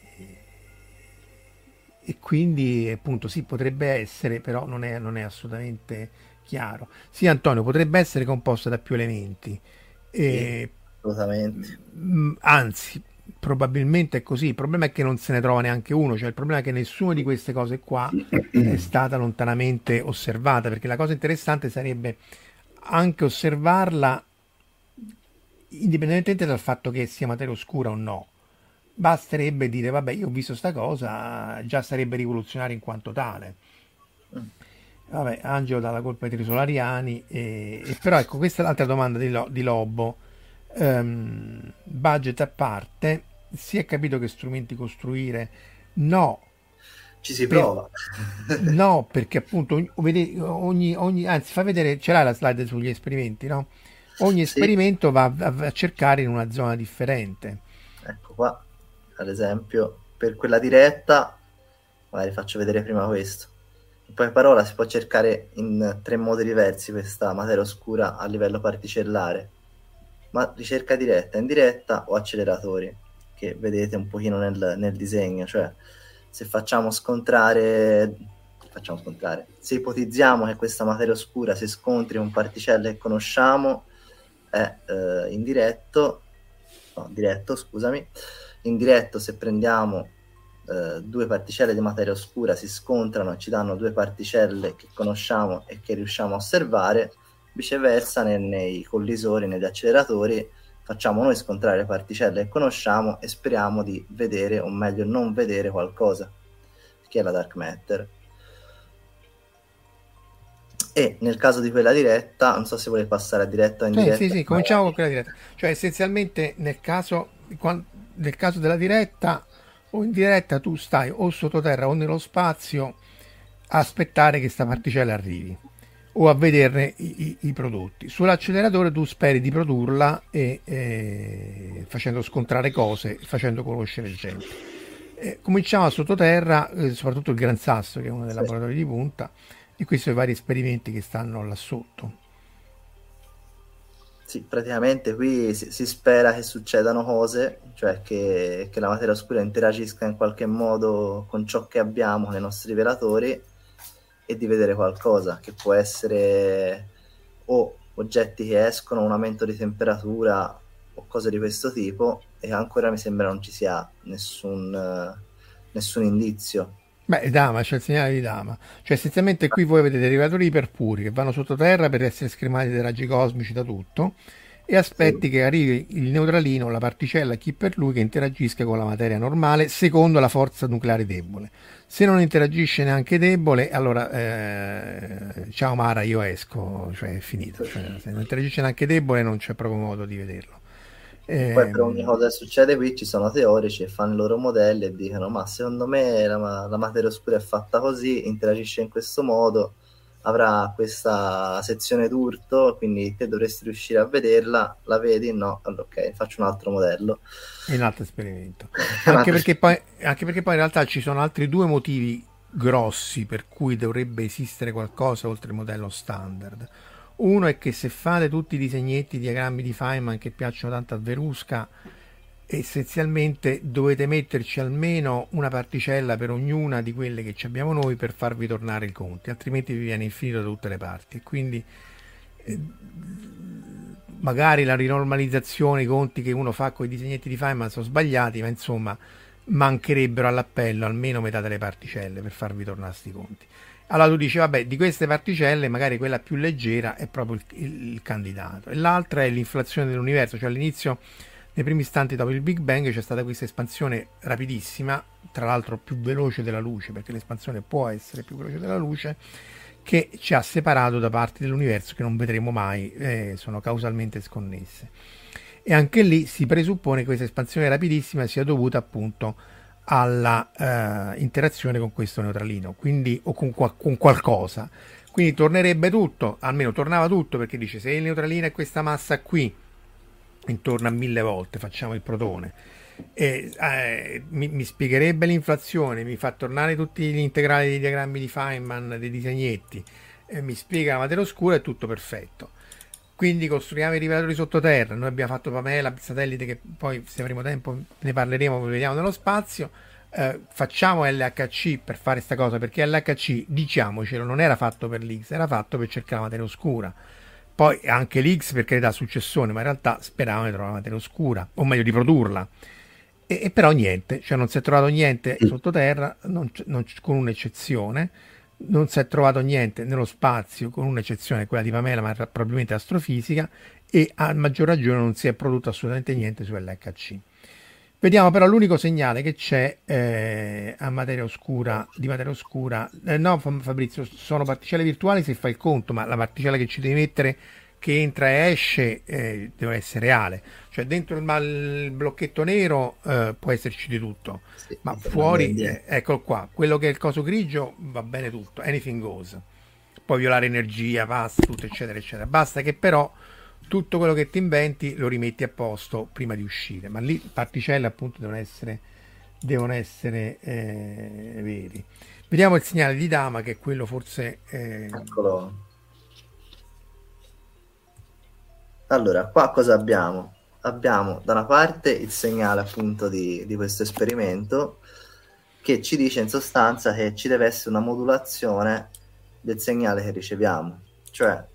e quindi appunto sì, potrebbe essere, però non è, non è assolutamente chiaro. Sì, Antonio, potrebbe essere composta da più elementi. E, assolutamente. Mm, anzi, probabilmente è così. Il problema è che non se ne trova neanche uno, cioè il problema è che nessuna di queste cose qua è stata lontanamente osservata, perché la cosa interessante sarebbe anche osservarla indipendentemente dal fatto che sia materia oscura o no, basterebbe dire vabbè io ho visto sta cosa, già sarebbe rivoluzionario in quanto tale. Vabbè, Angelo dà la colpa ai trisolariani, e, e però ecco questa è l'altra domanda di, Lo, di Lobo. Um, budget a parte, si è capito che strumenti costruire? No, ci si per, prova. no, perché appunto ogni, ogni, anzi, fa vedere, ce l'hai la slide sugli esperimenti, no? Ogni esperimento sì. va a, a, cercare in una zona differente. Ecco qua, ad esempio, per quella diretta, magari faccio vedere prima questo. In poche parole si può cercare in tre modi diversi questa materia oscura a livello particellare. Ma ricerca diretta, indiretta o acceleratori, che vedete un pochino nel, nel disegno, cioè se facciamo scontrare facciamo scontrare. Se ipotizziamo che questa materia oscura si scontri con particelle che conosciamo, è eh, in diretto, no, diretto, scusami, in diretto se prendiamo eh, due particelle di materia oscura si scontrano e ci danno due particelle che conosciamo e che riusciamo a osservare, viceversa nei, nei collisori, negli acceleratori facciamo noi scontrare le particelle che conosciamo e speriamo di vedere o meglio non vedere qualcosa, che è la dark matter e nel caso di quella diretta, non so se vuole passare a diretta o in sì, diretta. Sì, sì, cominciamo con quella diretta. Cioè, essenzialmente nel caso, nel caso della diretta o in diretta tu stai o sottoterra o nello spazio a aspettare che questa particella arrivi o a vederne i, i, i, prodotti. Sull'acceleratore tu speri di produrla e, e facendo scontrare cose, facendo conoscere gente. Eh, cominciamo sottoterra, eh, soprattutto il Gran Sasso, che è uno dei sì. laboratori di punta, e questi sono i vari esperimenti che stanno là sotto. Sì, praticamente qui si, si, spera che succedano cose, cioè che, che, la materia oscura interagisca in qualche modo con ciò che abbiamo nei nostri rivelatori e di vedere qualcosa, che può essere o oggetti che escono, un aumento di temperatura o cose di questo tipo, e ancora mi sembra non ci sia nessun, uh, nessun indizio. Beh, Dama, c'è il segnale di Dama. Cioè, essenzialmente qui voi avete derivatori iperpuri che vanno sottoterra per essere scremati dai raggi cosmici da tutto e aspetti sì. che arrivi il neutralino, la particella, chi per lui, che interagisca con la materia normale secondo la forza nucleare debole. Se non interagisce neanche debole, allora eh, ciao Mara, io esco, cioè è finito. Cioè, se non interagisce neanche debole non c'è proprio modo di vederlo. Eh, Poi per ogni cosa che succede qui ci sono teorici che fanno i loro modelli e dicono ma secondo me la, la materia oscura è fatta così, interagisce in questo modo, avrà questa sezione d'urto, quindi te dovresti riuscire a vederla, la vedi? No, allora ok, faccio un altro modello. E un altro esperimento. anche, perché poi, anche perché poi in realtà ci sono altri due motivi grossi per cui dovrebbe esistere qualcosa oltre il modello standard. Uno è che se fate tutti i disegnetti, diagrammi di Feynman che piacciono tanto a Verusca, essenzialmente dovete metterci almeno una particella per ognuna di quelle che abbiamo noi per farvi tornare i conti, altrimenti vi viene infinito da tutte le parti. Quindi eh, magari la rinormalizzazione, i conti che uno fa con i disegnetti di Feynman sono sbagliati, ma insomma mancherebbero all'appello almeno metà delle particelle per farvi tornare questi conti. Allora tu dici, vabbè, di queste particelle magari quella più leggera è proprio il, il, il candidato. E l'altra è l'inflazione dell'universo, cioè all'inizio, nei primi istanti dopo il Big Bang, c'è stata questa espansione rapidissima, tra l'altro più veloce della luce, perché l'espansione può essere più veloce della luce, che ci ha separato da parti dell'universo che non vedremo mai, eh, sono causalmente sconnesse. E anche lì si presuppone che questa espansione rapidissima sia dovuta appunto alla eh, interazione con questo neutralino, quindi o con, con, qualcosa. Quindi tornerebbe tutto, almeno tornava tutto perché dice se il neutralino è questa massa qui, intorno a mille volte, facciamo il protone, e, eh, mi, mi, spiegherebbe l'inflazione, mi fa tornare tutti gli integrali dei diagrammi di Feynman, dei disegnetti, eh, mi spiega la materia oscura, è tutto perfetto. Quindi costruiamo i rivelatori sottoterra. Noi abbiamo fatto Pamela, satellite che poi se avremo tempo ne parleremo, vediamo nello spazio. Eh, facciamo LHC per fare questa cosa perché LHC, diciamocelo, non era fatto per l'X, era fatto per cercare la materia oscura. Poi anche l'X per carità successione, ma in realtà speravano di trovare la materia oscura, o meglio di produrla. E, e però niente, cioè non si è trovato niente sottoterra, non, non, con un'eccezione non si è trovato niente nello spazio, con un'eccezione, quella di Pamela, ma probabilmente astrofisica, e a maggior ragione non si è prodotto assolutamente niente su LHC. Vediamo però l'unico segnale che c'è eh, a materia oscura, di materia oscura. Eh, no, Fabrizio, sono particelle virtuali se fai il conto, ma la particella che ci devi mettere che entra e esce eh, deve essere reale. Cioè dentro il, il blocchetto nero eh, può esserci di tutto, sì, ma fuori, eh, eccolo qua, quello che è il coso grigio va bene tutto, anything goes. Puoi violare energia, pasta, tutto eccetera eccetera. Basta che però tutto quello che ti inventi lo rimetti a posto prima di uscire, ma lì particelle appunto devono essere, devono essere eh, veri. Vediamo il segnale di Dama che è quello forse... Eh, Eccolo Allora, qua cosa abbiamo? Abbiamo da una parte il segnale appunto di, di questo esperimento che ci dice in sostanza che ci deve essere una modulazione del segnale che riceviamo. Cioè,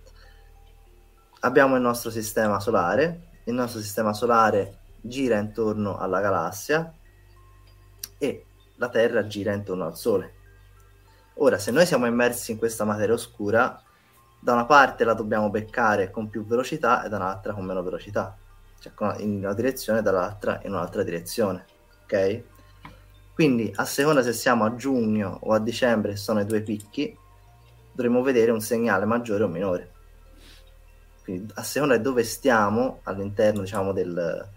abbiamo il nostro sistema solare, il nostro sistema solare gira intorno alla galassia e la Terra gira intorno al Sole. Ora, se noi siamo immersi in questa materia oscura, da una parte la dobbiamo beccare con più velocità e da un'altra con meno velocità, cioè in una direzione dall'altra in un'altra direzione, ok? Quindi a seconda se siamo a giugno o a dicembre, sono i due picchi, dovremo vedere un segnale maggiore o minore. Quindi a seconda di dove stiamo all'interno, diciamo, del,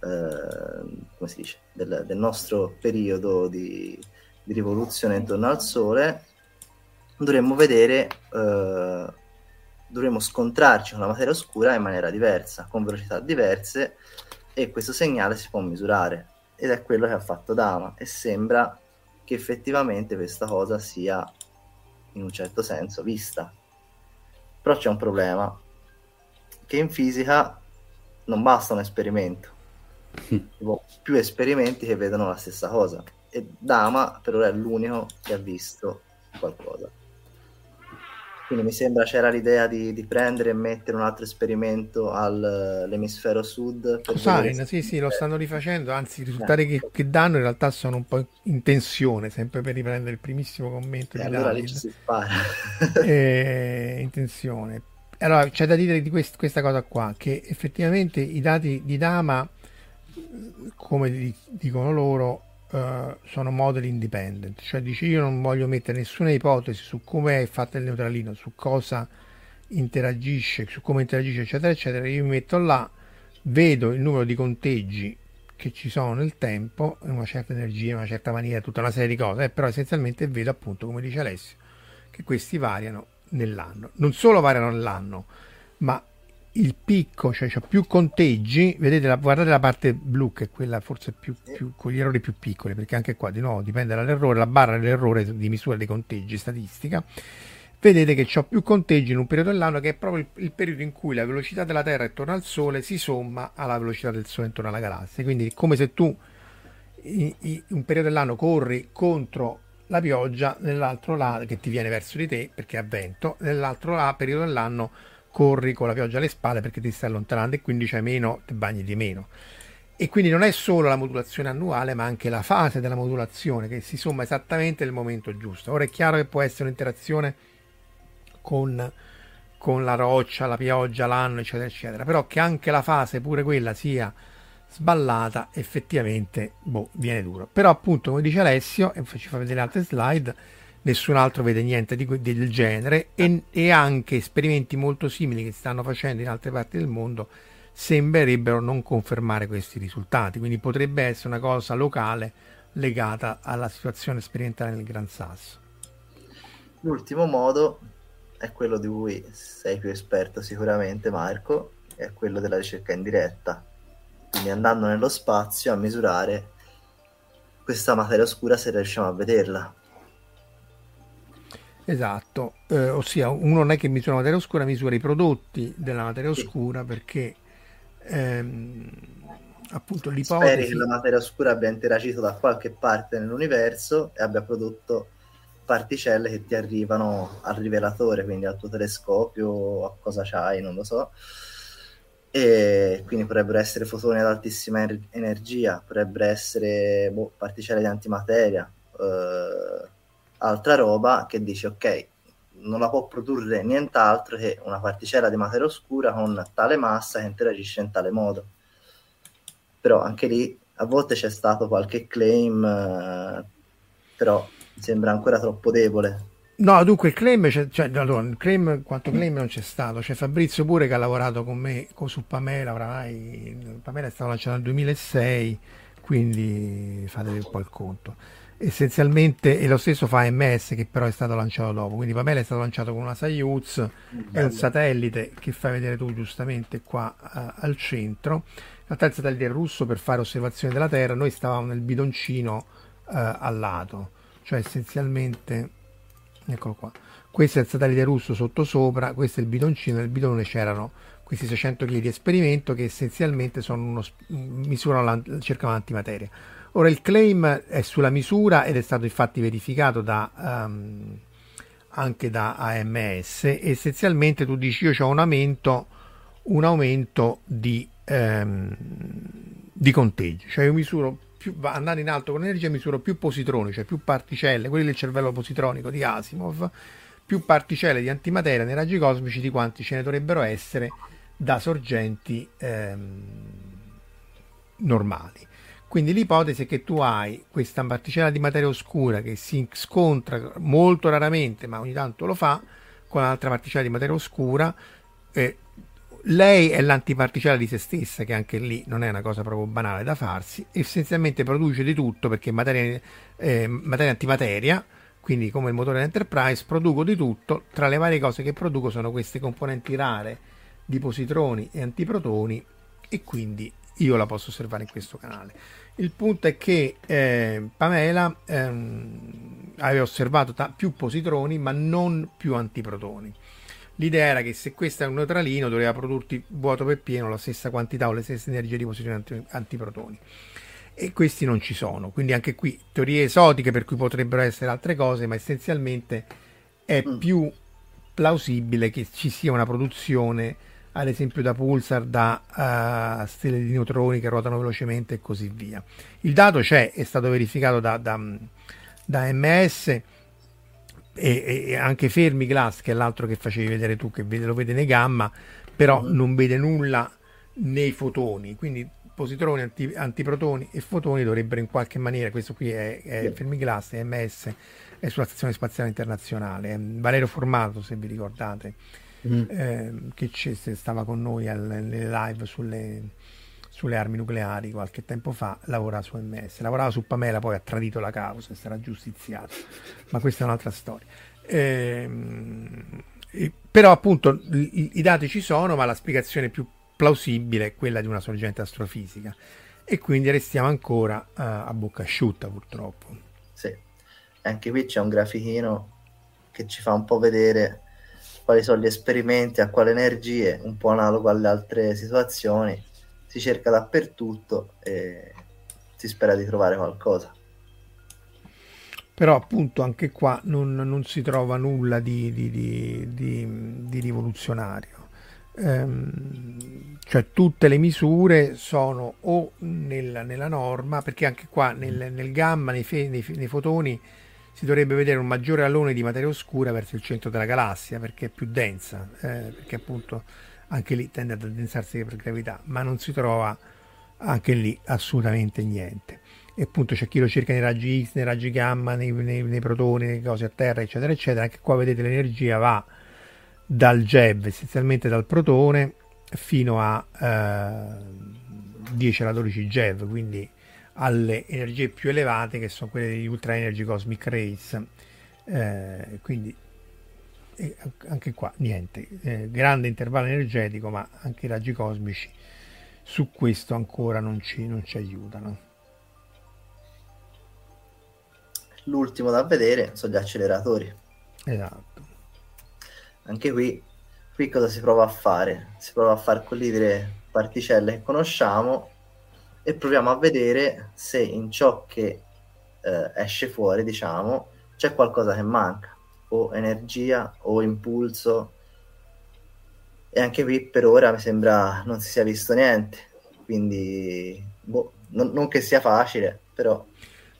eh, dice, del, del nostro periodo di, di rivoluzione intorno al Sole, dovremmo vedere, eh, dovremmo scontrarci con la materia oscura in maniera diversa, con velocità diverse e questo segnale si può misurare. ed è quello che ha fatto Dama e sembra che effettivamente questa cosa sia in un certo senso vista. Però c'è un problema, che in fisica non basta un esperimento, tipo, più esperimenti che vedono la stessa cosa e Dama per ora è l'unico che ha visto qualcosa. Quindi mi sembra c'era l'idea di, di prendere e mettere un altro esperimento all'emisfero sud. Cosine, sì, sì, lo stanno rifacendo, anzi i risultati eh. che, che, danno in realtà sono un po' in tensione, sempre per riprendere il primissimo commento e di allora David. lì ci si spara. eh, in tensione. Allora, c'è da dire di quest- questa cosa qua, che effettivamente i dati di Dama, come dicono loro, uh, sono model independent, cioè dice io non voglio mettere nessuna ipotesi su come è fatto il neutralino, su cosa interagisce, su come interagisce, eccetera, eccetera. Io mi metto là, vedo il numero di conteggi che ci sono nel tempo, una certa energia, una certa maniera, tutta una serie di cose, eh, però essenzialmente vedo appunto, come dice Alessio, che questi variano nell'anno. Non solo variano nell'anno, ma il picco, cioè c'è più conteggi, vedete, la, guardate la parte blu che è quella forse più, più, con gli errori più piccoli, perché anche qua di nuovo dipende dall'errore, la barra dell'errore di misura dei conteggi statistica. Vedete che ho più conteggi in un periodo dell'anno che è proprio il, il, periodo in cui la velocità della Terra intorno al Sole si somma alla velocità del Sole intorno alla galassia. Quindi è come se tu in, in un periodo dell'anno corri contro la pioggia, nell'altro lato che ti viene verso di te perché ha vento, nell'altro là, periodo dell'anno corri con la pioggia alle spalle perché ti stai allontanando e quindi c'hai meno, ti bagni di meno. E quindi non è solo la modulazione annuale, ma anche la fase della modulazione che si somma esattamente nel momento giusto. Ora è chiaro che può essere un'interazione con, con la roccia, la pioggia, l'anno, eccetera, eccetera, però che anche la fase, pure quella, sia sballata, effettivamente boh, viene duro. Però appunto, come dice Alessio, e ci fa vedere altre slide, nessun altro vede niente di, del genere e, e, anche esperimenti molto simili che si stanno facendo in altre parti del mondo sembrerebbero non confermare questi risultati, quindi potrebbe essere una cosa locale legata alla situazione sperimentale nel Gran Sasso. L'ultimo modo è quello di cui sei più esperto sicuramente Marco, è quello della ricerca in diretta, quindi andando nello spazio a misurare questa materia oscura se riusciamo a vederla Esatto, eh, ossia uno non è che misura la materia oscura, misura i prodotti della materia oscura perché ehm, appunto l'ipotesi... Speri che la materia oscura abbia interagito da qualche parte nell'universo e abbia prodotto particelle che ti arrivano al rivelatore, quindi al tuo telescopio a cosa c'hai, non lo so. E quindi potrebbero essere fotoni ad altissima energia, potrebbero essere boh, particelle di antimateria. Eh, altra roba che dice ok, non la può produrre nient'altro che una particella di materia oscura con tale massa che interagisce in tale modo. Però anche lì a volte c'è stato qualche claim, eh, però sembra ancora troppo debole. No, dunque il claim, cioè, allora, claim, quanto claim non c'è stato. C'è Fabrizio pure che ha lavorato con me con, su Pamela, oramai Pamela è stata lanciata nel 2006, quindi fatevi un po' il conto essenzialmente e lo stesso fa MS che però è stato lanciato dopo. Quindi Pamela è stato lanciato con una Soyuz è un satellite che fai vedere tu giustamente qua uh, al centro. In realtà il satellite è russo per fare osservazioni della Terra. Noi stavamo nel bidoncino uh, al lato. Cioè essenzialmente eccolo qua. Questo è il satellite russo sotto sopra questo è il bidoncino nel bidone c'erano questi 600 kg di esperimento che essenzialmente sono uno, misurano la, cercano l'antimateria Ora il claim è sulla misura ed è stato infatti verificato da, um, anche da AMS. Essenzialmente tu dici io ho un aumento, un aumento di, um, di conteggi, cioè io misuro più, andando in alto con l'energia misuro più positroni, cioè più particelle, quelli del cervello positronico di Asimov, più particelle di antimateria nei raggi cosmici di quanti ce ne dovrebbero essere da sorgenti ehm, normali. Quindi l'ipotesi è che tu hai questa particella di materia oscura che si scontra molto raramente, ma ogni tanto lo fa, con un'altra particella di materia oscura. Eh, lei è l'antiparticella di se stessa, che anche lì non è una cosa proprio banale da farsi, essenzialmente produce di tutto perché materia, eh, materia antimateria, quindi come il motore Enterprise, produco di tutto, tra le varie cose che produco sono queste componenti rare di positroni e antiprotoni e quindi io la posso osservare in questo canale. Il punto è che eh, Pamela ehm, aveva osservato ta- più positroni ma non più antiprotoni. L'idea era che se questo è un neutralino doveva produrti vuoto per pieno la stessa quantità o le stesse energie di positroni anti- antiprotoni e questi non ci sono. Quindi anche qui teorie esotiche per cui potrebbero essere altre cose, ma essenzialmente è mm. più plausibile che ci sia una produzione, ad esempio da pulsar, da uh, stelle di neutroni che ruotano velocemente e così via. Il dato c'è, è stato verificato da, da, da MS e, e, anche Fermi Glass, che è l'altro che facevi vedere tu, che lo vede nei gamma, però mm. non vede nulla nei fotoni, quindi positroni, anti, antiprotoni e fotoni dovrebbero in qualche maniera, questo qui è, è yeah. Fermiglass, è MS, è sulla Stazione Spaziale Internazionale, Valerio Formato se vi ricordate, mm. eh, che stava con noi al, nelle live sulle, sulle, armi nucleari qualche tempo fa, lavora su MS, lavorava su Pamela, poi ha tradito la causa e sarà giustiziato, ma questa è un'altra storia. Eh, però appunto i, i dati ci sono, ma la spiegazione più plausibile è quella di una sorgente astrofisica e quindi restiamo ancora uh, a bocca asciutta purtroppo. Sì, anche qui c'è un grafichino che ci fa un po' vedere quali sono gli esperimenti, a quale energie, un po' analogo alle altre situazioni, si cerca dappertutto e si spera di trovare qualcosa. Però appunto anche qua non, non si trova nulla di, di, di, di rivoluzionario ehm, cioè tutte le misure sono o nel, nella norma, perché anche qua nel, nel gamma, nei, fe, nei, nei, fotoni, si dovrebbe vedere un maggiore alone di materia oscura verso il centro della galassia, perché è più densa, eh, perché appunto anche lì tende ad addensarsi per gravità, ma non si trova anche lì assolutamente niente. E appunto c'è chi lo cerca nei raggi X, nei raggi gamma, nei, nei, nei protoni, nelle cose a terra, eccetera, eccetera. Anche qua vedete l'energia va dal JEV, essenzialmente dal protone, fino a eh, 10 alla 12 JEV, quindi alle energie più elevate che sono quelle degli Ultra Energy Cosmic Rays. Eh, quindi eh, anche qua niente, eh, grande intervallo energetico, ma anche i raggi cosmici su questo ancora non ci, non ci aiutano. L'ultimo da vedere sono gli acceleratori. Esatto anche qui, qui cosa si prova a fare? Si prova a far collidere particelle che conosciamo e proviamo a vedere se in ciò che eh, esce fuori, diciamo, c'è qualcosa che manca, o energia o impulso. E anche qui per ora mi sembra non si sia visto niente, quindi boh, non, non che sia facile, però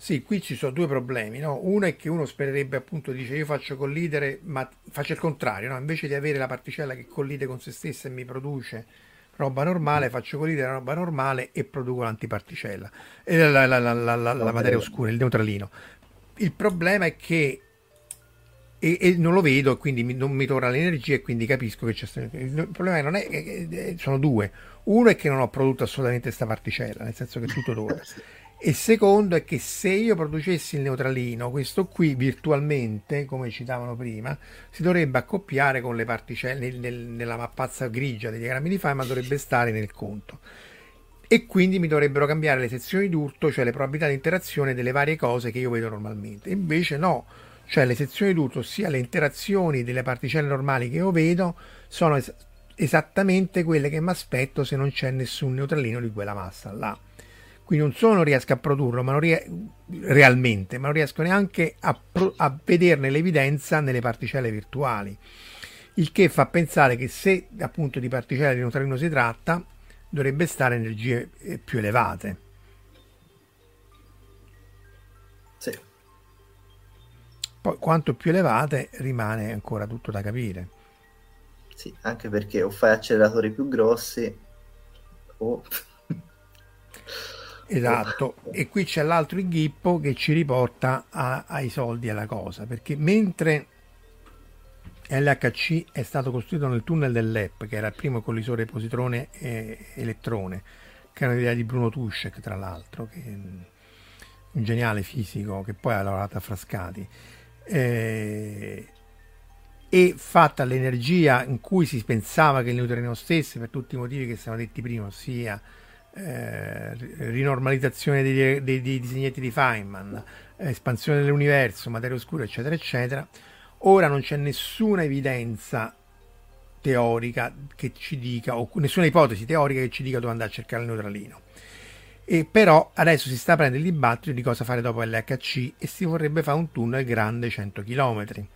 sì, qui ci sono due problemi. No? Uno è che uno spererebbe appunto, dice io faccio collidere, ma faccio il contrario, no? invece di avere la particella che collide con se stessa e mi produce roba normale, faccio collidere la roba normale e produco l'antiparticella, e la, la, la, la, materia oscura, il neutralino. Il problema è che e, e, non lo vedo, quindi mi, non mi torna l'energia e quindi capisco che c'è il problema non è, che sono due. Uno è che non ho prodotto assolutamente questa particella, nel senso che tutto torna. E secondo è che se io producessi il neutralino, questo qui virtualmente, come citavano prima, si dovrebbe accoppiare con le particelle nel, nel, nella mappazza grigia dei diagrammi di Feynman, dovrebbe stare nel conto. E quindi mi dovrebbero cambiare le sezioni d'urto, cioè le probabilità di interazione delle varie cose che io vedo normalmente. Invece no, cioè le sezioni d'urto, ossia le interazioni delle particelle normali che io vedo, sono es- esattamente quelle che mi aspetto se non c'è nessun neutralino di quella massa là. Quindi non solo non riesco a produrlo ma ries- realmente, ma non riesco neanche a, pro- a vederne l'evidenza nelle particelle virtuali. Il che fa pensare che se appunto di particelle di neutralino si tratta, dovrebbe stare energie più elevate. Sì. Poi quanto più elevate rimane ancora tutto da capire. Sì, anche perché o fai acceleratori più grossi o Esatto, e qui c'è l'altro inghippo che ci riporta a, ai soldi alla cosa, perché mentre LHC è stato costruito nel tunnel dell'EP, che era il primo collisore positrone e elettrone, che era un'idea di Bruno Tuschek, tra l'altro, un geniale fisico che poi ha lavorato a Frascati, eh, e fatta l'energia in cui si pensava che il neutrino stesse, per tutti i motivi che siamo detti prima, ossia eh, rinormalizzazione dei, dei, dei, disegnetti di Feynman, espansione dell'universo, materia oscura, eccetera, eccetera. Ora non c'è nessuna evidenza teorica che ci dica, o nessuna ipotesi teorica che ci dica dove andare a cercare il neutralino. E però adesso si sta prendendo il dibattito di cosa fare dopo l'HC e si vorrebbe fare un tunnel grande 100 km.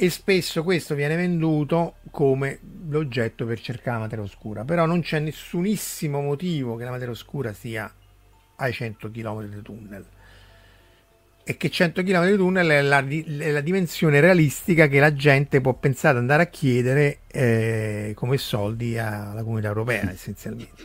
E spesso questo viene venduto come l'oggetto per cercare la materia oscura, però non c'è nessunissimo motivo che la materia oscura sia ai 100 km di tunnel. E che 100 km di tunnel è la, è la, dimensione realistica che la gente può pensare ad andare a chiedere eh, come soldi alla comunità europea essenzialmente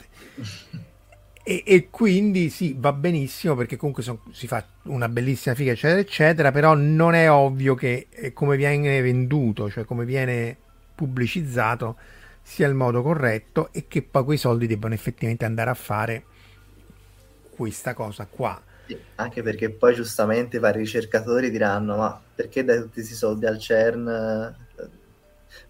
e, e, quindi sì va benissimo perché comunque son, si fa una bellissima figa eccetera eccetera però non è ovvio che eh, come viene venduto cioè come viene pubblicizzato sia il modo corretto e che poi quei soldi debbano effettivamente andare a fare questa cosa qua. Anche perché poi giustamente vari ricercatori diranno ma perché dai tutti questi soldi al CERN?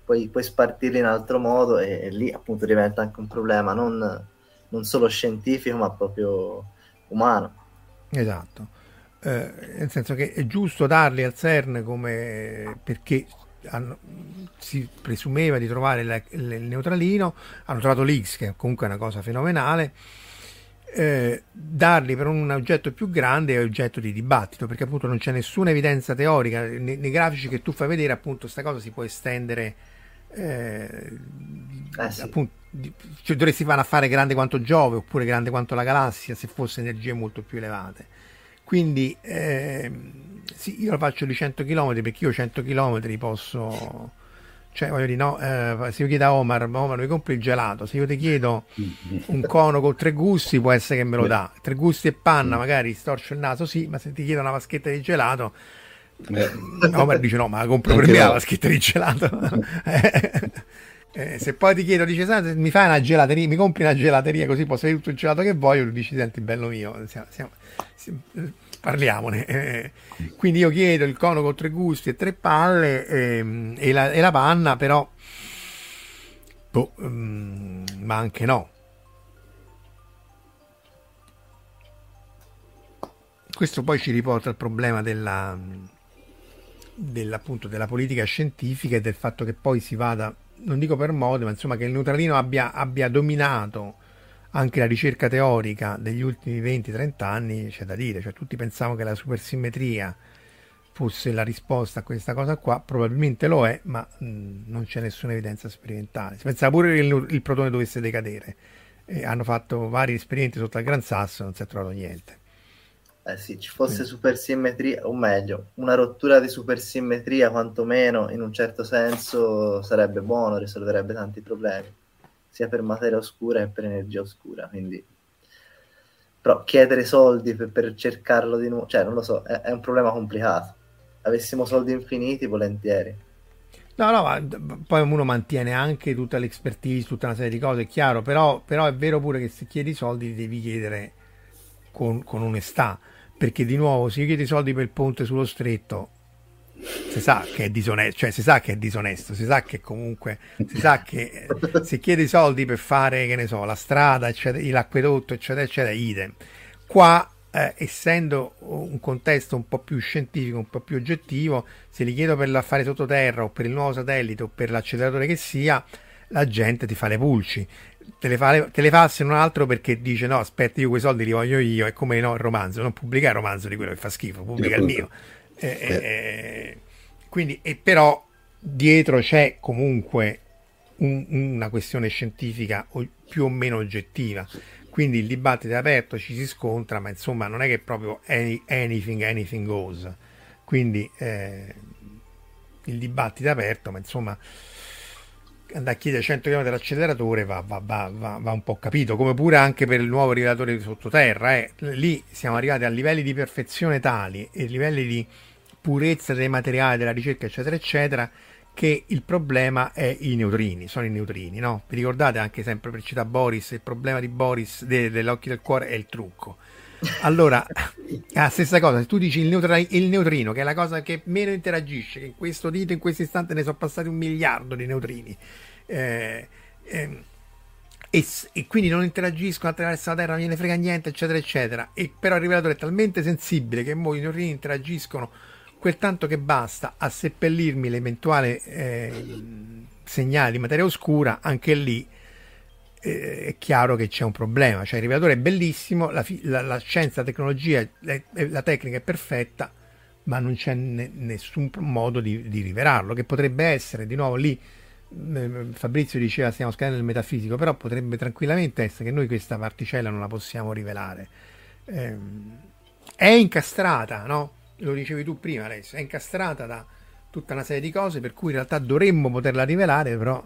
Poi puoi spartirli in altro modo e, e, lì appunto diventa anche un problema non, non solo scientifico ma proprio umano. Esatto. Eh, nel senso che è giusto darli al CERN come perché hanno, si presumeva di trovare la, il neutralino hanno trovato l'X che comunque è una cosa fenomenale eh, darli per un oggetto più grande è oggetto di dibattito perché appunto non c'è nessuna evidenza teorica. Nei, nei grafici che tu fai vedere appunto questa cosa si può estendere eh, eh sì. appunto cioè, dovresti fare affare grande quanto Giove oppure grande quanto la galassia se fosse energie molto più elevate quindi eh, sì, io lo faccio di 100 km perché io 100 km posso cioè, voglio dire, no, eh, se io chiedo a Omar, Omar mi compri il gelato, se io ti chiedo un cono con tre gusti può essere che me lo dà, tre gusti e panna, magari storcio il naso, sì, ma se ti chiedo una vaschetta di gelato. Omar dice no, ma la compro per me la vaschetta di gelato. eh, se poi ti chiedo, dice, mi fai una gelateria, mi compri una gelateria così posso avere tutto il gelato che voglio, dici, senti, bello mio, siamo, siamo, siamo, parliamone. Eh, quindi io chiedo il cono con tre gusti e tre palle eh, e, la, e, la, panna, però, boh, um, ma anche no. Questo poi ci riporta al problema della, dell'appunto, della politica scientifica e del fatto che poi si vada, non dico per modo, ma insomma che il neutralino abbia, abbia dominato anche la ricerca teorica degli ultimi 20-30 anni c'è da dire, cioè tutti pensavano che la supersimmetria fosse la risposta a questa cosa qua, probabilmente lo è, ma mh, non c'è nessuna evidenza sperimentale. Si pensava pure che il, il protone dovesse decadere, e hanno fatto vari esperimenti sotto al Gran Sasso e non si è trovato niente. Eh sì, ci fosse supersimmetria, o meglio, una rottura di supersimmetria quantomeno in un certo senso sarebbe buono, risolverebbe tanti problemi sia per materia oscura che per energia oscura. Quindi, però chiedere soldi per, per cercarlo di nuovo, cioè non lo so, è, è, un problema complicato. Avessimo soldi infiniti, volentieri. No, no, ma poi uno mantiene anche tutta l'expertise, tutta una serie di cose, è chiaro, però, però è vero pure che se chiedi soldi li devi chiedere con, con onestà, perché di nuovo se io chiedi soldi per il ponte sullo stretto si sa che è disonesto, cioè si sa che è disonesto, si sa che comunque si sa che se chiedi soldi per fare, che ne so, la strada, eccetera, l'acquedotto, eccetera, eccetera, idem. Qua, eh, essendo un contesto un po' più scientifico, un po' più oggettivo, se li chiedo per l'affare sottoterra o per il nuovo satellite o per l'acceleratore che sia, la gente ti fa le pulci. Te le, fa, te le fa se non altro perché dice no aspetta io quei soldi li voglio io è come no il romanzo non pubblica il romanzo di quello che fa schifo pubblica il mio eh, eh, eh, quindi, e però dietro c'è comunque un, una questione scientifica più o meno oggettiva. Quindi il dibattito è aperto, ci si scontra, ma insomma non è che proprio any, anything, anything goes. Quindi eh, il dibattito è aperto, ma insomma andare a chiedere 100 km d'acceleratore va, va, va, va, un po' capito, come pure anche per il nuovo rivelatore di sottoterra. Eh. Lì siamo arrivati a livelli di perfezione tali e livelli di purezza dei materiali, della ricerca, eccetera, eccetera, che il problema è i neutrini, sono i neutrini, no? Vi ricordate anche sempre per citare Boris, il problema di Boris de, dell'occhio del cuore è il trucco. Allora, la stessa cosa, se tu dici il, neutra- il, neutrino, che è la cosa che meno interagisce, che in questo dito, in questo istante ne sono passati un miliardo di neutrini, eh, eh, e, e, quindi non interagiscono attraverso la terra, non gliene frega niente, eccetera, eccetera. E però il rivelatore è talmente sensibile che mo i neurini interagiscono quel tanto che basta a seppellirmi l'eventuale eh, segnale di materia oscura, anche lì eh, è chiaro che c'è un problema. Cioè il rivelatore è bellissimo, la, la, la scienza, la tecnologia, la, la, tecnica è perfetta, ma non c'è ne, nessun modo di, di rivelarlo, che potrebbe essere di nuovo lì Fabrizio diceva stiamo scadendo nel metafisico, però potrebbe tranquillamente essere che noi questa particella non la possiamo rivelare. Eh, è incastrata, no? Lo dicevi tu prima, Alessio, è incastrata da tutta una serie di cose per cui in realtà dovremmo poterla rivelare, però...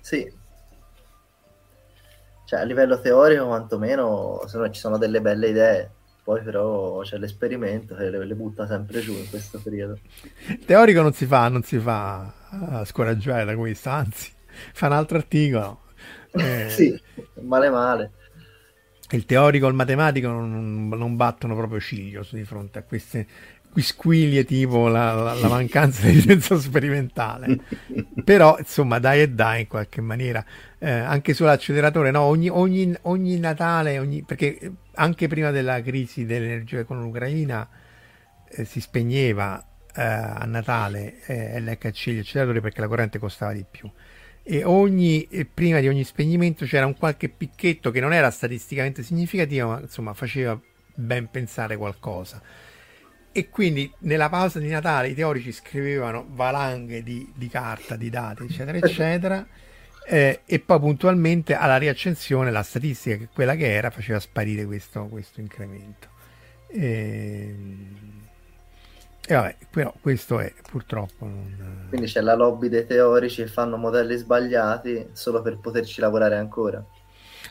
Sì. Cioè, a livello teorico, quantomeno, se no ci sono delle belle idee poi però c'è l'esperimento e le, le, butta sempre giù in questo periodo. Teorico non si fa, non si fa a scoraggiare da questo, anzi, fa un altro articolo. Eh, sì, male male. Il teorico e il matematico non, non battono proprio ciglio di fronte a queste quisquilie tipo la, la, la mancanza di senso sperimentale. Però, insomma, dai e dai in qualche maniera. Eh, anche sull'acceleratore, no? ogni, ogni, ogni Natale, ogni, perché anche prima della crisi dell'energia con l'Ucraina eh, si spegneva eh, a Natale eh, l'HC, gli acceleratori, perché la corrente costava di più. E ogni, prima di ogni spegnimento c'era un qualche picchetto che non era statisticamente significativo, ma insomma faceva ben pensare qualcosa e quindi nella pausa di Natale i teorici scrivevano valanghe di, di carta, di dati, eccetera, eccetera. Eh, e poi puntualmente alla riaccensione la statistica, che quella che era, faceva sparire questo, questo incremento. E, e, vabbè, però questo è purtroppo. Non... Quindi c'è la lobby dei teorici che fanno modelli sbagliati solo per poterci lavorare ancora.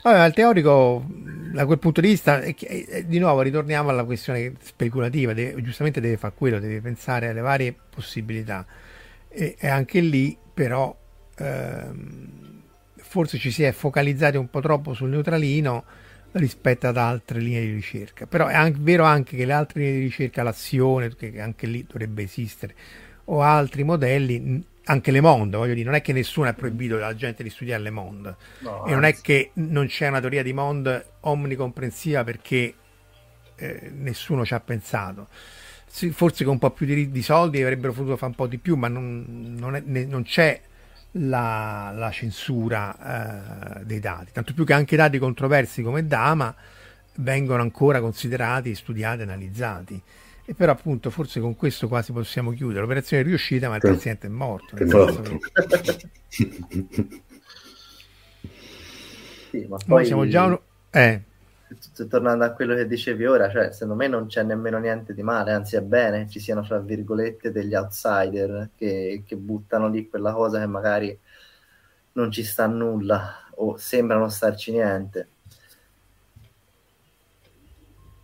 Allora, il teorico, da quel punto di vista, è, è, di nuovo ritorniamo alla questione speculativa, deve, giustamente deve fare quello, deve pensare alle varie possibilità. E, e anche lì, però, ehm, forse ci si è focalizzati un po' troppo sul neutralino rispetto ad altre linee di ricerca. Però è anche, vero anche che le altre linee di ricerca, l'azione, che anche lì dovrebbe esistere, o altri modelli anche Le Monde, voglio dire, non è che nessuno ha proibito alla gente di studiare Le Monde no, e non è che non c'è una teoria di Monde omnicomprensiva perché eh, nessuno ci ha pensato. Sì, forse con un po' più di, di, soldi avrebbero potuto fare un po' di più, ma non, non, è, ne, non c'è la, la censura eh, dei dati, tanto più che anche dati controversi come Dama vengono ancora considerati, studiati, analizzati. E però appunto forse con questo quasi possiamo chiudere. L'operazione è riuscita ma il paziente è morto. È morto. Che... sì, ma poi... siamo già... Eh. Tornando a quello che dicevi ora, cioè, secondo me non c'è nemmeno niente di male, anzi è bene ci siano, fra virgolette, degli outsider che, che buttano lì quella cosa che magari non ci sta nulla o sembra non starci niente.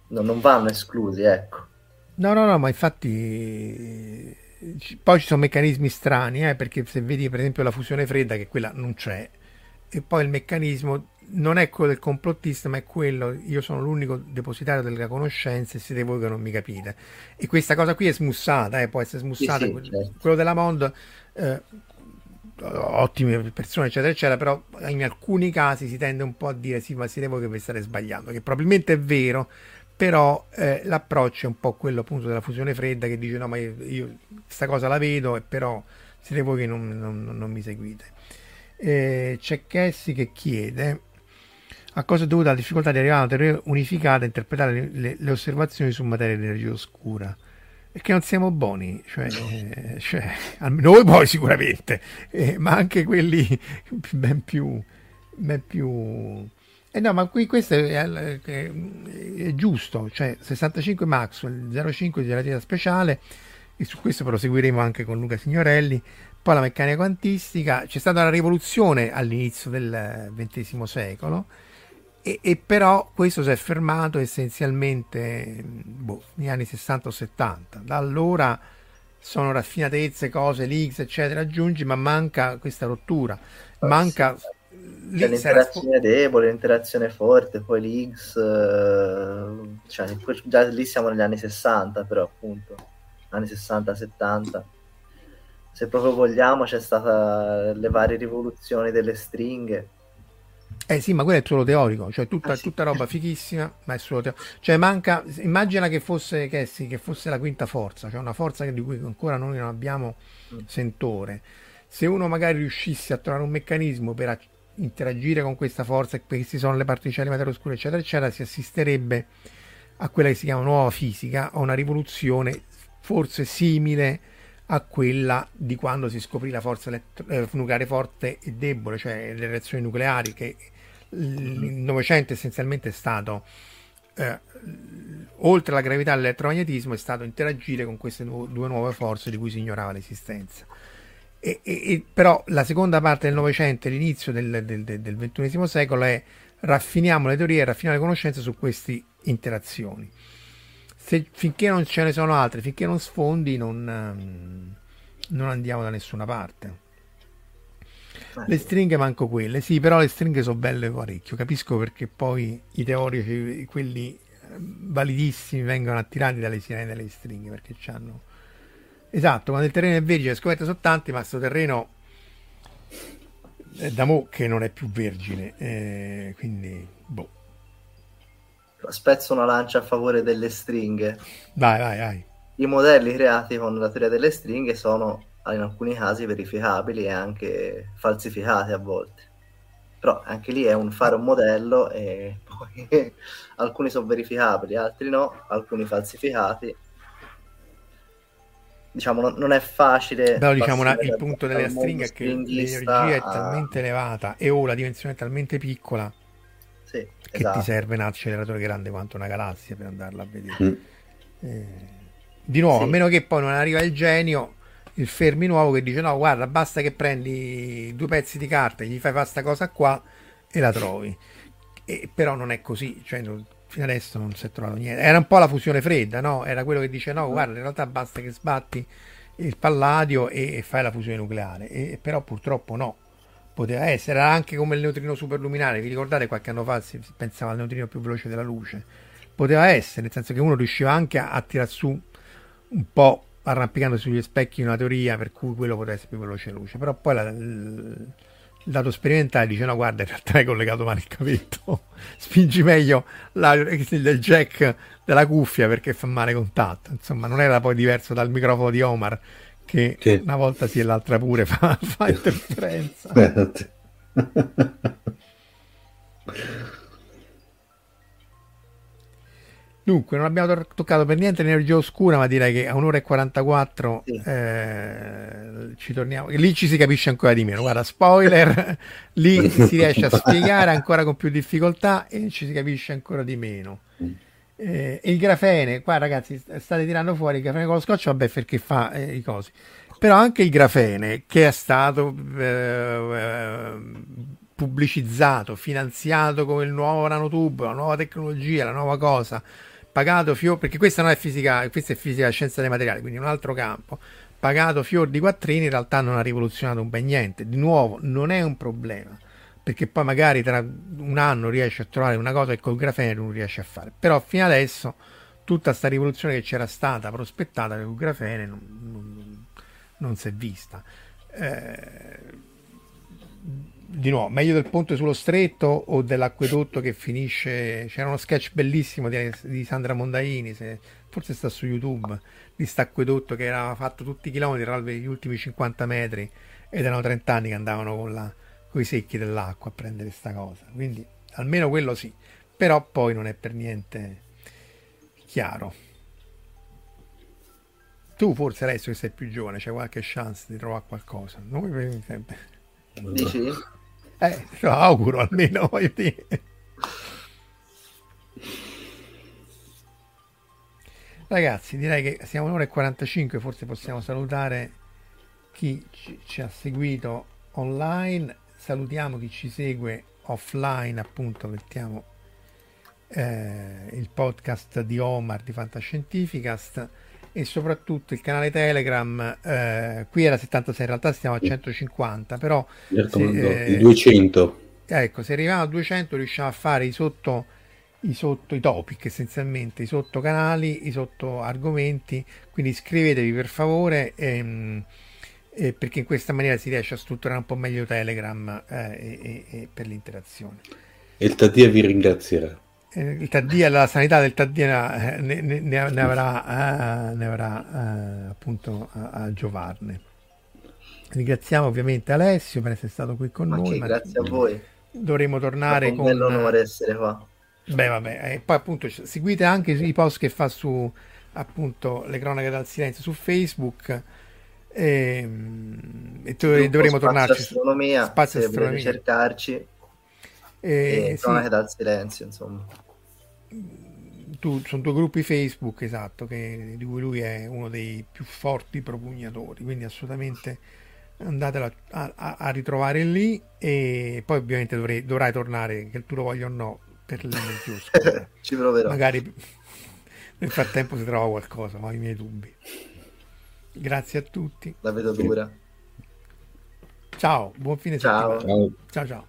No, non vanno esclusi, ecco. No, no, no, ma infatti poi ci sono meccanismi strani, eh, perché se vedi per esempio la fusione fredda, che quella non c'è, e poi il meccanismo non è quello del complottista, ma è quello, io sono l'unico depositario della conoscenza e siete voi che non mi capite. E questa cosa qui è smussata, eh, può essere smussata, sì, sì, certo. quello della Mond, eh, ottime persone, eccetera, eccetera, però in alcuni casi si tende un po' a dire sì, ma siete voi che vi state sbagliando, che probabilmente è vero, però eh, l'approccio è un po' quello appunto della fusione fredda che dice no ma io, io questa cosa la vedo e però siete voi che non, non, non mi seguite. Eh, c'è Cassie che chiede a cosa è dovuta la difficoltà di arrivare a una teoria unificata a interpretare le, le, le osservazioni su materia di energia oscura? Perché non siamo buoni, cioè, eh, cioè, noi poi sicuramente, eh, ma anche quelli ben più, ben più eh no, ma qui questo è, è, è, giusto, cioè 65 Maxwell, 05 di relatività speciale, e su questo proseguiremo anche con Luca Signorelli. Poi la meccanica quantistica, c'è stata una rivoluzione all'inizio del XX secolo, e, e però questo si è fermato essenzialmente boh, negli anni 60 o 70. Da allora sono raffinatezze, cose, l'X, eccetera, aggiungi, ma manca questa rottura. Manca l'interazione debole, l'interazione forte, poi l'X, eh, cioè, già lì siamo negli anni 60 però appunto, anni 60-70. Se proprio vogliamo c'è stata le varie rivoluzioni delle stringhe, Eh sì, ma quello è solo teorico, cioè tutta, Ah, sì. tutta roba fighissima, ma è solo teorico. Cioè manca, immagina che fosse, che, sì, che fosse la quinta forza, cioè una forza di cui ancora noi non abbiamo sentore. Se uno magari riuscisse a trovare un meccanismo per interagire con questa forza, e queste sono le particelle materia oscura, eccetera, eccetera, si assisterebbe a quella che si chiama nuova fisica, a una rivoluzione forse simile a quella di quando si scoprì la forza elettro- eh, nucleare forte e debole, cioè le reazioni nucleari, che il Novecento essenzialmente è stato, eh, oltre alla gravità dell'elettromagnetismo, è stato interagire con queste nu- due nuove forze di cui si ignorava l'esistenza. E, e- e- però la seconda parte del Novecento e l'inizio del, del, del- XXI secolo è raffiniamo le teorie, raffiniamo le conoscenze su queste interazioni. Se, finché non ce ne sono altre, finché non sfondi, non, ehm, non andiamo da nessuna parte. Le stringhe manco quelle, sì, però le stringhe sono belle parecchio. Capisco perché poi i teorici, quelli eh, validissimi, vengono attirati dalle sirene delle stringhe perché c'hanno. Esatto, quando il terreno è vergine, scoperte sono tanti, ma questo terreno è da mo' che non è più vergine, eh, quindi boh. Spezzo una lancia a favore delle stringhe. Vai, vai, vai. I modelli creati con la teoria delle stringhe sono in alcuni casi verificabili e anche falsificati a volte. Però anche lì è un fare un modello e poi alcuni sono verificabili, altri no, alcuni falsificati. Diciamo, non, non è facile. Però diciamo una- il punto della stringa è che l'energia è a- talmente elevata e o la dimensione è talmente piccola Sì, che esatto. ti serve un acceleratore grande quanto una galassia per andarla a vedere. Mm. Eh, di nuovo, Sì. a meno che poi non arriva il genio, il fermi nuovo che dice no, guarda, basta che prendi due pezzi di carta, gli fai fare sta cosa qua e la trovi. E, però non è così, cioè, non- fino adesso non si è trovato niente. Era un po' la fusione fredda, no? Era quello che dice no, guarda, in realtà basta che sbatti il palladio e, e fai la fusione nucleare. E, però purtroppo no. Poteva essere, era anche come il neutrino superluminare, vi ricordate qualche anno fa si, pensava al neutrino più veloce della luce? Poteva essere, nel senso che uno riusciva anche a, a tirar su un po' arrampicandosi sugli specchi una teoria per cui quello poteva essere più veloce della luce, però poi la- il, il dato sperimentale dice no guarda in realtà hai collegato male il cavetto, spingi meglio la- il jack della cuffia perché fa male contatto, insomma non era poi diverso dal microfono di Omar che Sì. una volta sì e l'altra pure fa, fa interferenza. Dunque, non abbiamo to- toccato per niente l'energia oscura, ma direi che a un'ora e 44 Sì. eh, ci torniamo. Lì ci si capisce ancora di meno. Guarda, spoiler, lì si riesce a spiegare ancora con più difficoltà e ci si capisce ancora di meno. Eh, il grafene, qua ragazzi, st- state tirando fuori il grafene con lo scotch, vabbè, perché fa eh, i cosi. Però anche il grafene, che è stato eh, eh, pubblicizzato, finanziato come il nuovo nanotubo, la nuova tecnologia, la nuova cosa, pagato fior, perché questa non è fisica, questa è fisica scienza dei materiali, quindi un altro campo, pagato fior di quattrini, in realtà non ha rivoluzionato un bel niente. Di nuovo, non è un problema, perché poi magari tra un anno riesce a trovare una cosa che col grafene non riesce a fare. Però fino adesso tutta sta rivoluzione che c'era stata prospettata col grafene non, non- non si è vista. Eh, di nuovo, meglio del ponte sullo stretto o dell'acquedotto che finisce. C'era uno sketch bellissimo di, di Sandra Mondaini, se- forse sta su YouTube, di st'acquedotto che era fatto tutti i chilometri, tra gli ultimi 50 metri, ed erano 30 anni che andavano con i secchi dell'acqua a prendere sta cosa. Quindi almeno quello sì, però poi non è per niente chiaro. Tu forse adesso che sei più giovane c'è qualche chance di trovare qualcosa. Noi per sempre. Dici? Eh, lo auguro almeno, voglio dire. Ragazzi, direi che siamo un'ora e 45, forse possiamo salutare chi ci ha seguito online, salutiamo chi ci segue offline, appunto, mettiamo eh, il podcast di Omar di Fantascientificast e soprattutto il canale Telegram, eh, qui era 76, in realtà stiamo a 150, però Sì, eh, i 200. Ecco, se arriviamo a 200 riusciamo a fare i sotto, i sotto i topic essenzialmente, i sotto canali, i sotto argomenti, quindi iscrivetevi per favore, ehm, eh, perché in questa maniera si riesce a strutturare un po' meglio Telegram eh, e, e, per l'interazione. E il Taddia vi ringrazierà. Eh, il Taddia, la sanità del Taddia eh, ne, ne, ne, avrà, ne avrà appunto a, a giovarne. Ringraziamo ovviamente Alessio per essere stato qui con ma noi. Che, grazie a voi. Dovremo tornare è un con... onore essere qua. Beh, vabbè, e poi appunto seguite anche i post che fa su appunto le cronache dal silenzio su Facebook. E, e dovremo tornarci astronomia, su spazio astronomia. cercarci e, cronache sì. dal silenzio, insomma. Tu, sono due gruppi Facebook, esatto, che, di cui lui è uno dei più forti propugnatori, quindi assolutamente andatela a, a, a, ritrovare lì e poi ovviamente dovrei, dovrai tornare, che tu lo voglia o no, per le giuste. Ci proverò. Magari nel frattempo si trova qualcosa, ma ho i miei dubbi. Grazie a tutti. La vedo dura. Ciao, buon fine ciao. settimana. Ciao ciao.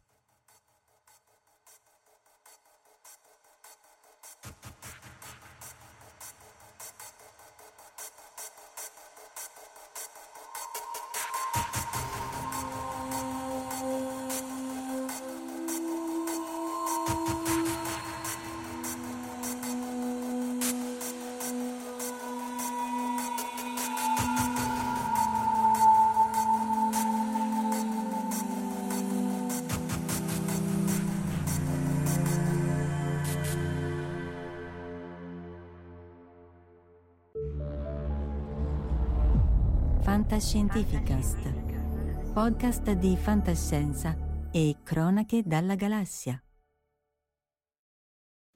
Fantascientificast, podcast di fantascienza e cronache dalla galassia.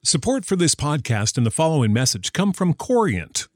Support for this podcast and the following message come from Corient.